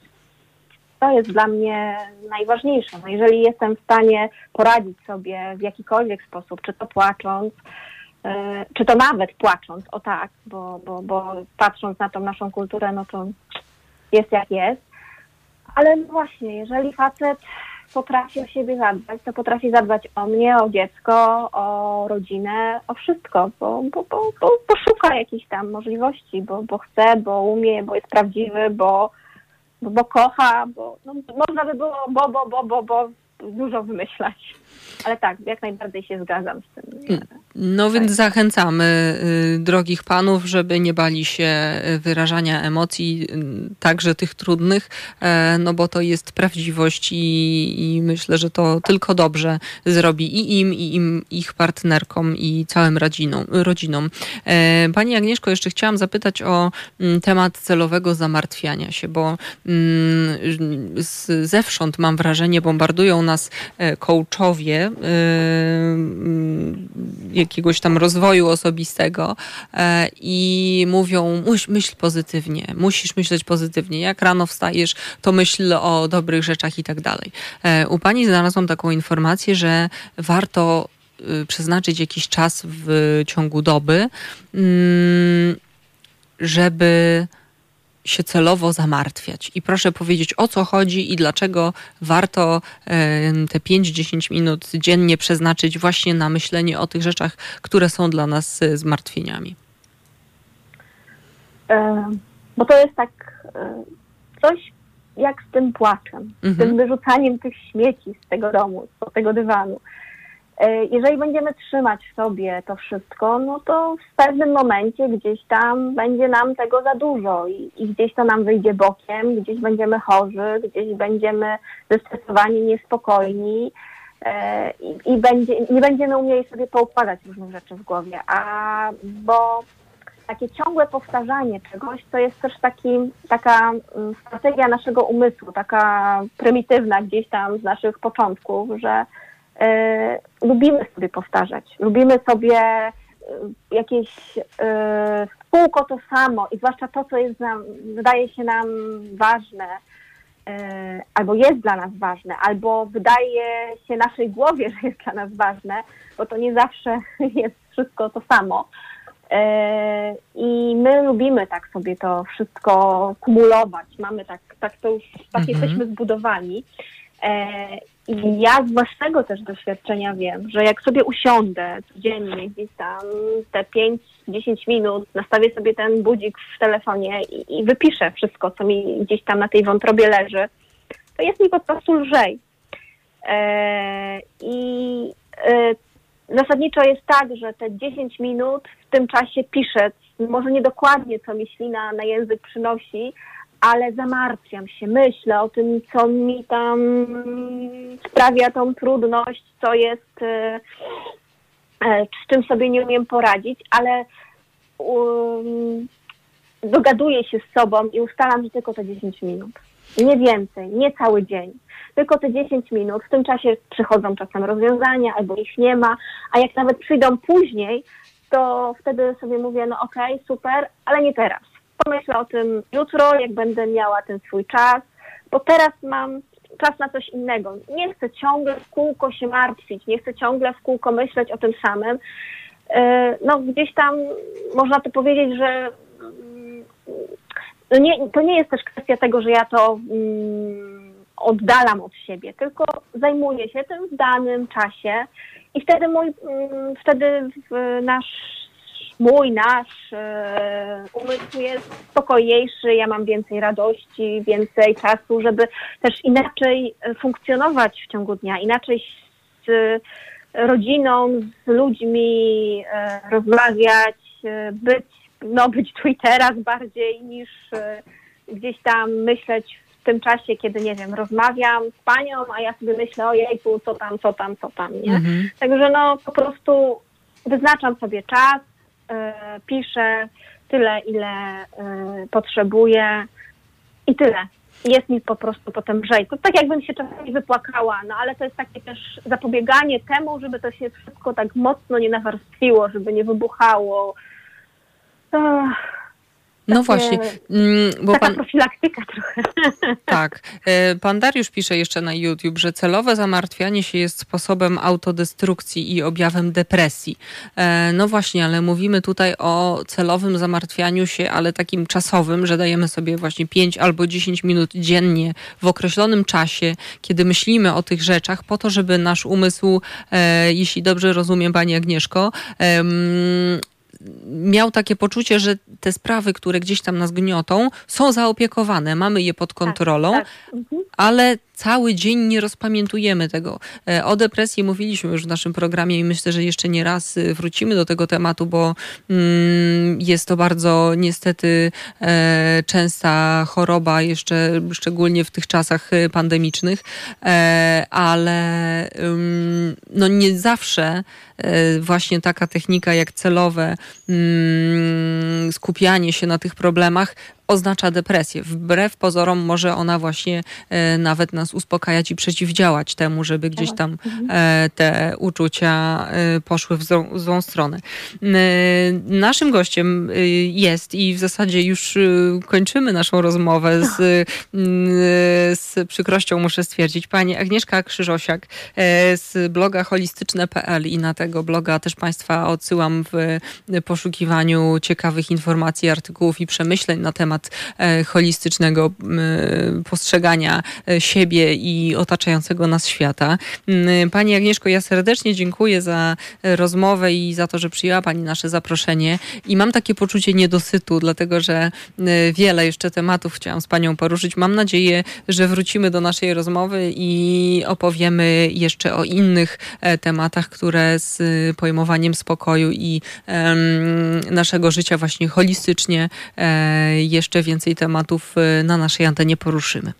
To jest dla mnie najważniejsze. No jeżeli jestem w stanie poradzić sobie w jakikolwiek sposób, czy to płacząc, e, czy to nawet płacząc, o tak, bo, bo, bo patrząc na tą naszą kulturę, no to jest jak jest. Ale no właśnie, jeżeli facet potrafi o siebie zadbać, to potrafi zadbać o mnie, o dziecko, o rodzinę, o wszystko, bo, bo, bo, bo, bo szuka jakichś tam możliwości, bo, bo chce, bo umie, bo jest prawdziwy, bo, bo, bo kocha, bo no, można by było bo, bo, bo, bo, bo dużo wymyślać. Ale tak, jak najbardziej się zgadzam z tym. No więc tak. zachęcamy y, drogich panów, żeby nie bali się wyrażania emocji, y, także tych trudnych, e, no bo to jest prawdziwość i, i myślę, że to tylko dobrze zrobi i im, i im, ich partnerkom, i całym rodzinom. rodzinom. E, pani Agnieszko, jeszcze chciałam zapytać o mm, temat celowego zamartwiania się, bo mm, zewsząd mam wrażenie, bombardują nas e, coachowie jakiegoś tam rozwoju osobistego e, i mówią, myśl pozytywnie, musisz myśleć pozytywnie. Jak rano wstajesz, to myśl o dobrych rzeczach i tak dalej. E, u pani znalazłam taką informację, że warto y, przeznaczyć jakiś czas w ciągu doby, mm, żeby się celowo zamartwiać. I proszę powiedzieć, o co chodzi i dlaczego warto te 5-10 minut dziennie przeznaczyć właśnie na myślenie o tych rzeczach, które są dla nas e, zmartwieniami. E, bo to jest tak e, coś jak z tym płaczem, z tym mhm. wyrzucaniem tych śmieci z tego domu, z tego dywanu. E, jeżeli będziemy trzymać w sobie to wszystko, no to w pewnym momencie gdzieś tam będzie nam tego za dużo i, i gdzieś to nam wyjdzie bokiem, gdzieś będziemy chorzy, gdzieś będziemy zestresowani, niespokojni e, i, będzie, nie będziemy umieli sobie poukładać różnych rzeczy w głowie, a bo takie ciągłe powtarzanie czegoś to jest też taki, taka mm, strategia naszego umysłu, taka prymitywna gdzieś tam z naszych początków, że lubimy sobie powtarzać, lubimy sobie e, jakieś e, w kółko to samo i zwłaszcza to, co jest nam, wydaje się nam ważne, e, albo jest dla nas ważne, albo wydaje się naszej głowie, że jest dla nas ważne, bo to nie zawsze jest wszystko to samo. E, I my lubimy tak sobie to wszystko kumulować. Mamy tak, tak to już, tak mhm. jesteśmy zbudowani. E, I ja z własnego też doświadczenia wiem, że jak sobie usiądę codziennie gdzieś tam te 5-10 minut, nastawię sobie ten budzik w telefonie i, i wypiszę wszystko, co mi gdzieś tam na tej wątrobie leży, to jest mi po prostu lżej. E, I e, zasadniczo jest tak, że te 10 minut w tym czasie piszę, może nie dokładnie, co mi ślina na język przynosi, ale zamartwiam się, myślę o tym, co mi tam sprawia tą trudność, co jest, e, e, z czym sobie nie umiem poradzić, ale um, dogaduję się z sobą i ustalam, że tylko te 10 minut. Nie więcej, nie cały dzień. Tylko te 10 minut. W tym czasie przychodzą czasem rozwiązania albo ich nie ma, a jak nawet przyjdą później, to wtedy sobie mówię, no okej, okay, super, ale nie teraz pomyślę o tym jutro, jak będę miała ten swój czas, bo teraz mam czas na coś innego. Nie chcę ciągle w kółko się martwić, nie chcę ciągle w kółko myśleć o tym samym. E, no gdzieś tam można to powiedzieć, że no nie, to nie jest też kwestia tego, że ja to mm, oddalam od siebie, tylko zajmuję się tym w danym czasie i wtedy mój, mm, wtedy nasz mój, nasz e, umysł jest spokojniejszy, ja mam więcej radości, więcej czasu, żeby też inaczej e, funkcjonować w ciągu dnia, inaczej z rodziną, z ludźmi e, rozmawiać, być, no, być tu i teraz bardziej niż gdzieś tam myśleć w tym czasie, kiedy, nie wiem, rozmawiam z panią, a ja sobie myślę, ojejku, co tam, co tam, co tam, nie? Mhm. Także no po prostu wyznaczam sobie czas, piszę tyle, ile e, potrzebuję i tyle. Jest mi po prostu potem lżej. To tak jakbym się czasami wypłakała, no ale to jest takie też zapobieganie temu, żeby to się wszystko tak mocno nie nawarstwiło, żeby nie wybuchało. No właśnie. Mm, bo taka pan... profilaktyka trochę. Tak. E, pan Dariusz pisze jeszcze na YouTube, że celowe zamartwianie się jest sposobem autodestrukcji i objawem depresji. E, no właśnie, ale mówimy tutaj o celowym zamartwianiu się, ale takim czasowym, że dajemy sobie właśnie 5 albo 10 minut dziennie w określonym czasie, kiedy myślimy o tych rzeczach, po to, żeby nasz umysł, e, jeśli dobrze rozumiem Pani Agnieszko, miał takie poczucie, że te sprawy, które gdzieś tam nas gniotą, są zaopiekowane, mamy je pod kontrolą, tak, tak. Mhm. ale cały dzień nie rozpamiętujemy tego. E, o depresji mówiliśmy już w naszym programie i myślę, że jeszcze nie raz y, wrócimy do tego tematu, bo mm, jest to bardzo niestety e, częsta choroba, jeszcze szczególnie w tych czasach pandemicznych, e, ale no nie zawsze właśnie taka technika jak celowe mm, skupianie się na tych problemach oznacza depresję. Wbrew pozorom może ona właśnie e, nawet nas uspokajać i przeciwdziałać temu, żeby gdzieś tak. tam mhm. e, te uczucia e, poszły w złą, złą stronę. Naszym gościem jest i w zasadzie już kończymy naszą rozmowę z, z przykrością muszę stwierdzić, pani Agnieszka Krzyżosiak z bloga holistyczne.pl i na tego bloga też Państwa odsyłam w poszukiwaniu ciekawych informacji, artykułów i przemyśleń na temat temat e, holistycznego postrzegania e, siebie i otaczającego nas świata. Pani Agnieszko, ja serdecznie dziękuję za e, rozmowę i za to, że przyjęła Pani nasze zaproszenie i mam takie poczucie niedosytu, dlatego że wiele jeszcze tematów chciałam z Panią poruszyć. Mam nadzieję, że wrócimy do naszej rozmowy i opowiemy jeszcze o innych tematach, które z pojmowaniem spokoju i naszego życia właśnie holistycznie jeszcze jeszcze więcej tematów y, na naszej antenie poruszymy.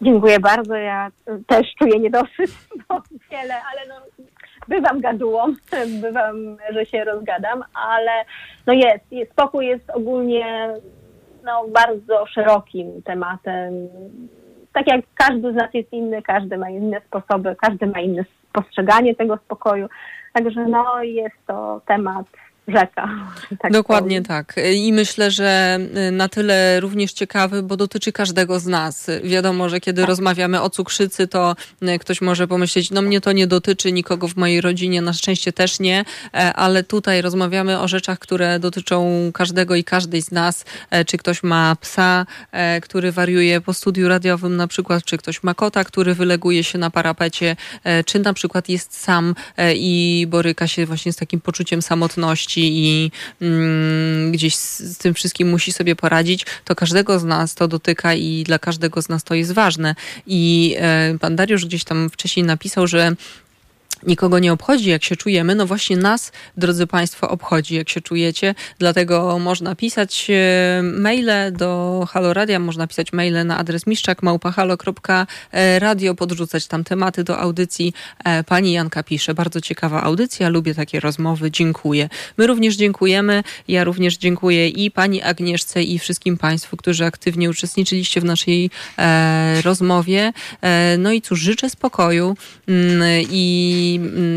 Dziękuję bardzo. Ja też czuję niedosyt, bo wiele, ale no, bywam gadułą, bywam, że się rozgadam, ale no jest, jest spokój jest ogólnie no, bardzo szerokim tematem. Tak jak każdy z nas jest inny, każdy ma inne sposoby, każdy ma inne postrzeganie tego spokoju. Także no, jest to temat rzeka. Tak Dokładnie tak. I myślę, że y, na tyle również ciekawy, bo dotyczy każdego z nas. Wiadomo, że kiedy tak. rozmawiamy o cukrzycy, to y, ktoś może pomyśleć, no mnie to nie dotyczy, nikogo w mojej rodzinie na szczęście też nie, e, ale tutaj rozmawiamy o rzeczach, które dotyczą każdego i każdej z nas. E, czy ktoś ma psa, e, który wariuje po studiu radiowym na przykład, czy ktoś ma kota, który wyleguje się na parapecie, czy na przykład jest sam i boryka się właśnie z takim poczuciem samotności i mm, gdzieś z, z tym wszystkim musi sobie poradzić, to każdego z nas to dotyka i dla każdego z nas to jest ważne. I e, pan Dariusz gdzieś tam wcześniej napisał, że nikogo nie obchodzi, jak się czujemy. No właśnie nas, drodzy Państwo, obchodzi, jak się czujecie. Dlatego można pisać e, maile do Halo Radia, można pisać maile na adres miszczak.małpahalo.radio, podrzucać tam tematy do audycji. E, pani Janka pisze, bardzo ciekawa audycja, lubię takie rozmowy, dziękuję. My również dziękujemy. Ja również dziękuję i Pani Agnieszce i wszystkim Państwu, którzy aktywnie uczestniczyliście w naszej e, rozmowie. No i cóż, życzę spokoju mm,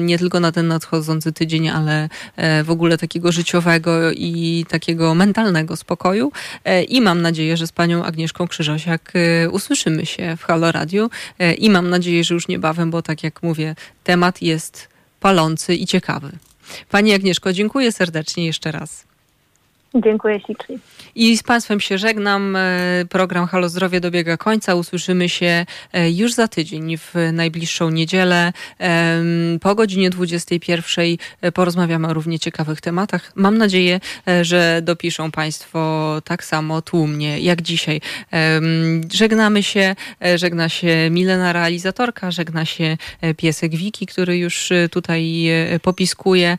nie tylko na ten nadchodzący tydzień, ale e, w ogóle takiego życiowego i takiego mentalnego spokoju. E, I mam nadzieję, że z panią Agnieszką Krzyżosiak e, usłyszymy się w Halo Radio i mam nadzieję, że już niebawem, bo tak jak mówię, temat jest palący i ciekawy. Pani Agnieszko, dziękuję serdecznie jeszcze raz. Dziękuję ślicznie. I z Państwem się żegnam. E, program Halo Zdrowie dobiega końca. Usłyszymy się e, już za tydzień, w najbliższą niedzielę. Po godzinie 21 e, porozmawiamy o równie ciekawych tematach. Mam nadzieję, że dopiszą Państwo tak samo tłumnie jak dzisiaj. Żegnamy się. Żegna się Milena realizatorka, żegna się piesek Wiki, który już tutaj popiskuje,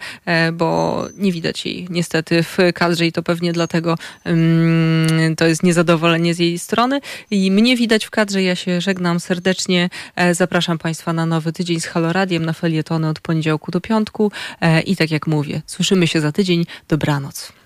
bo nie widać jej niestety w kadrze i to to pewnie dlatego um, to jest niezadowolenie z jej strony. I mnie widać w kadrze, ja się żegnam serdecznie. E, zapraszam Państwa na nowy tydzień z Haloradiem, na felietony od poniedziałku do piątku. E, I tak jak mówię, słyszymy się za tydzień. Dobranoc.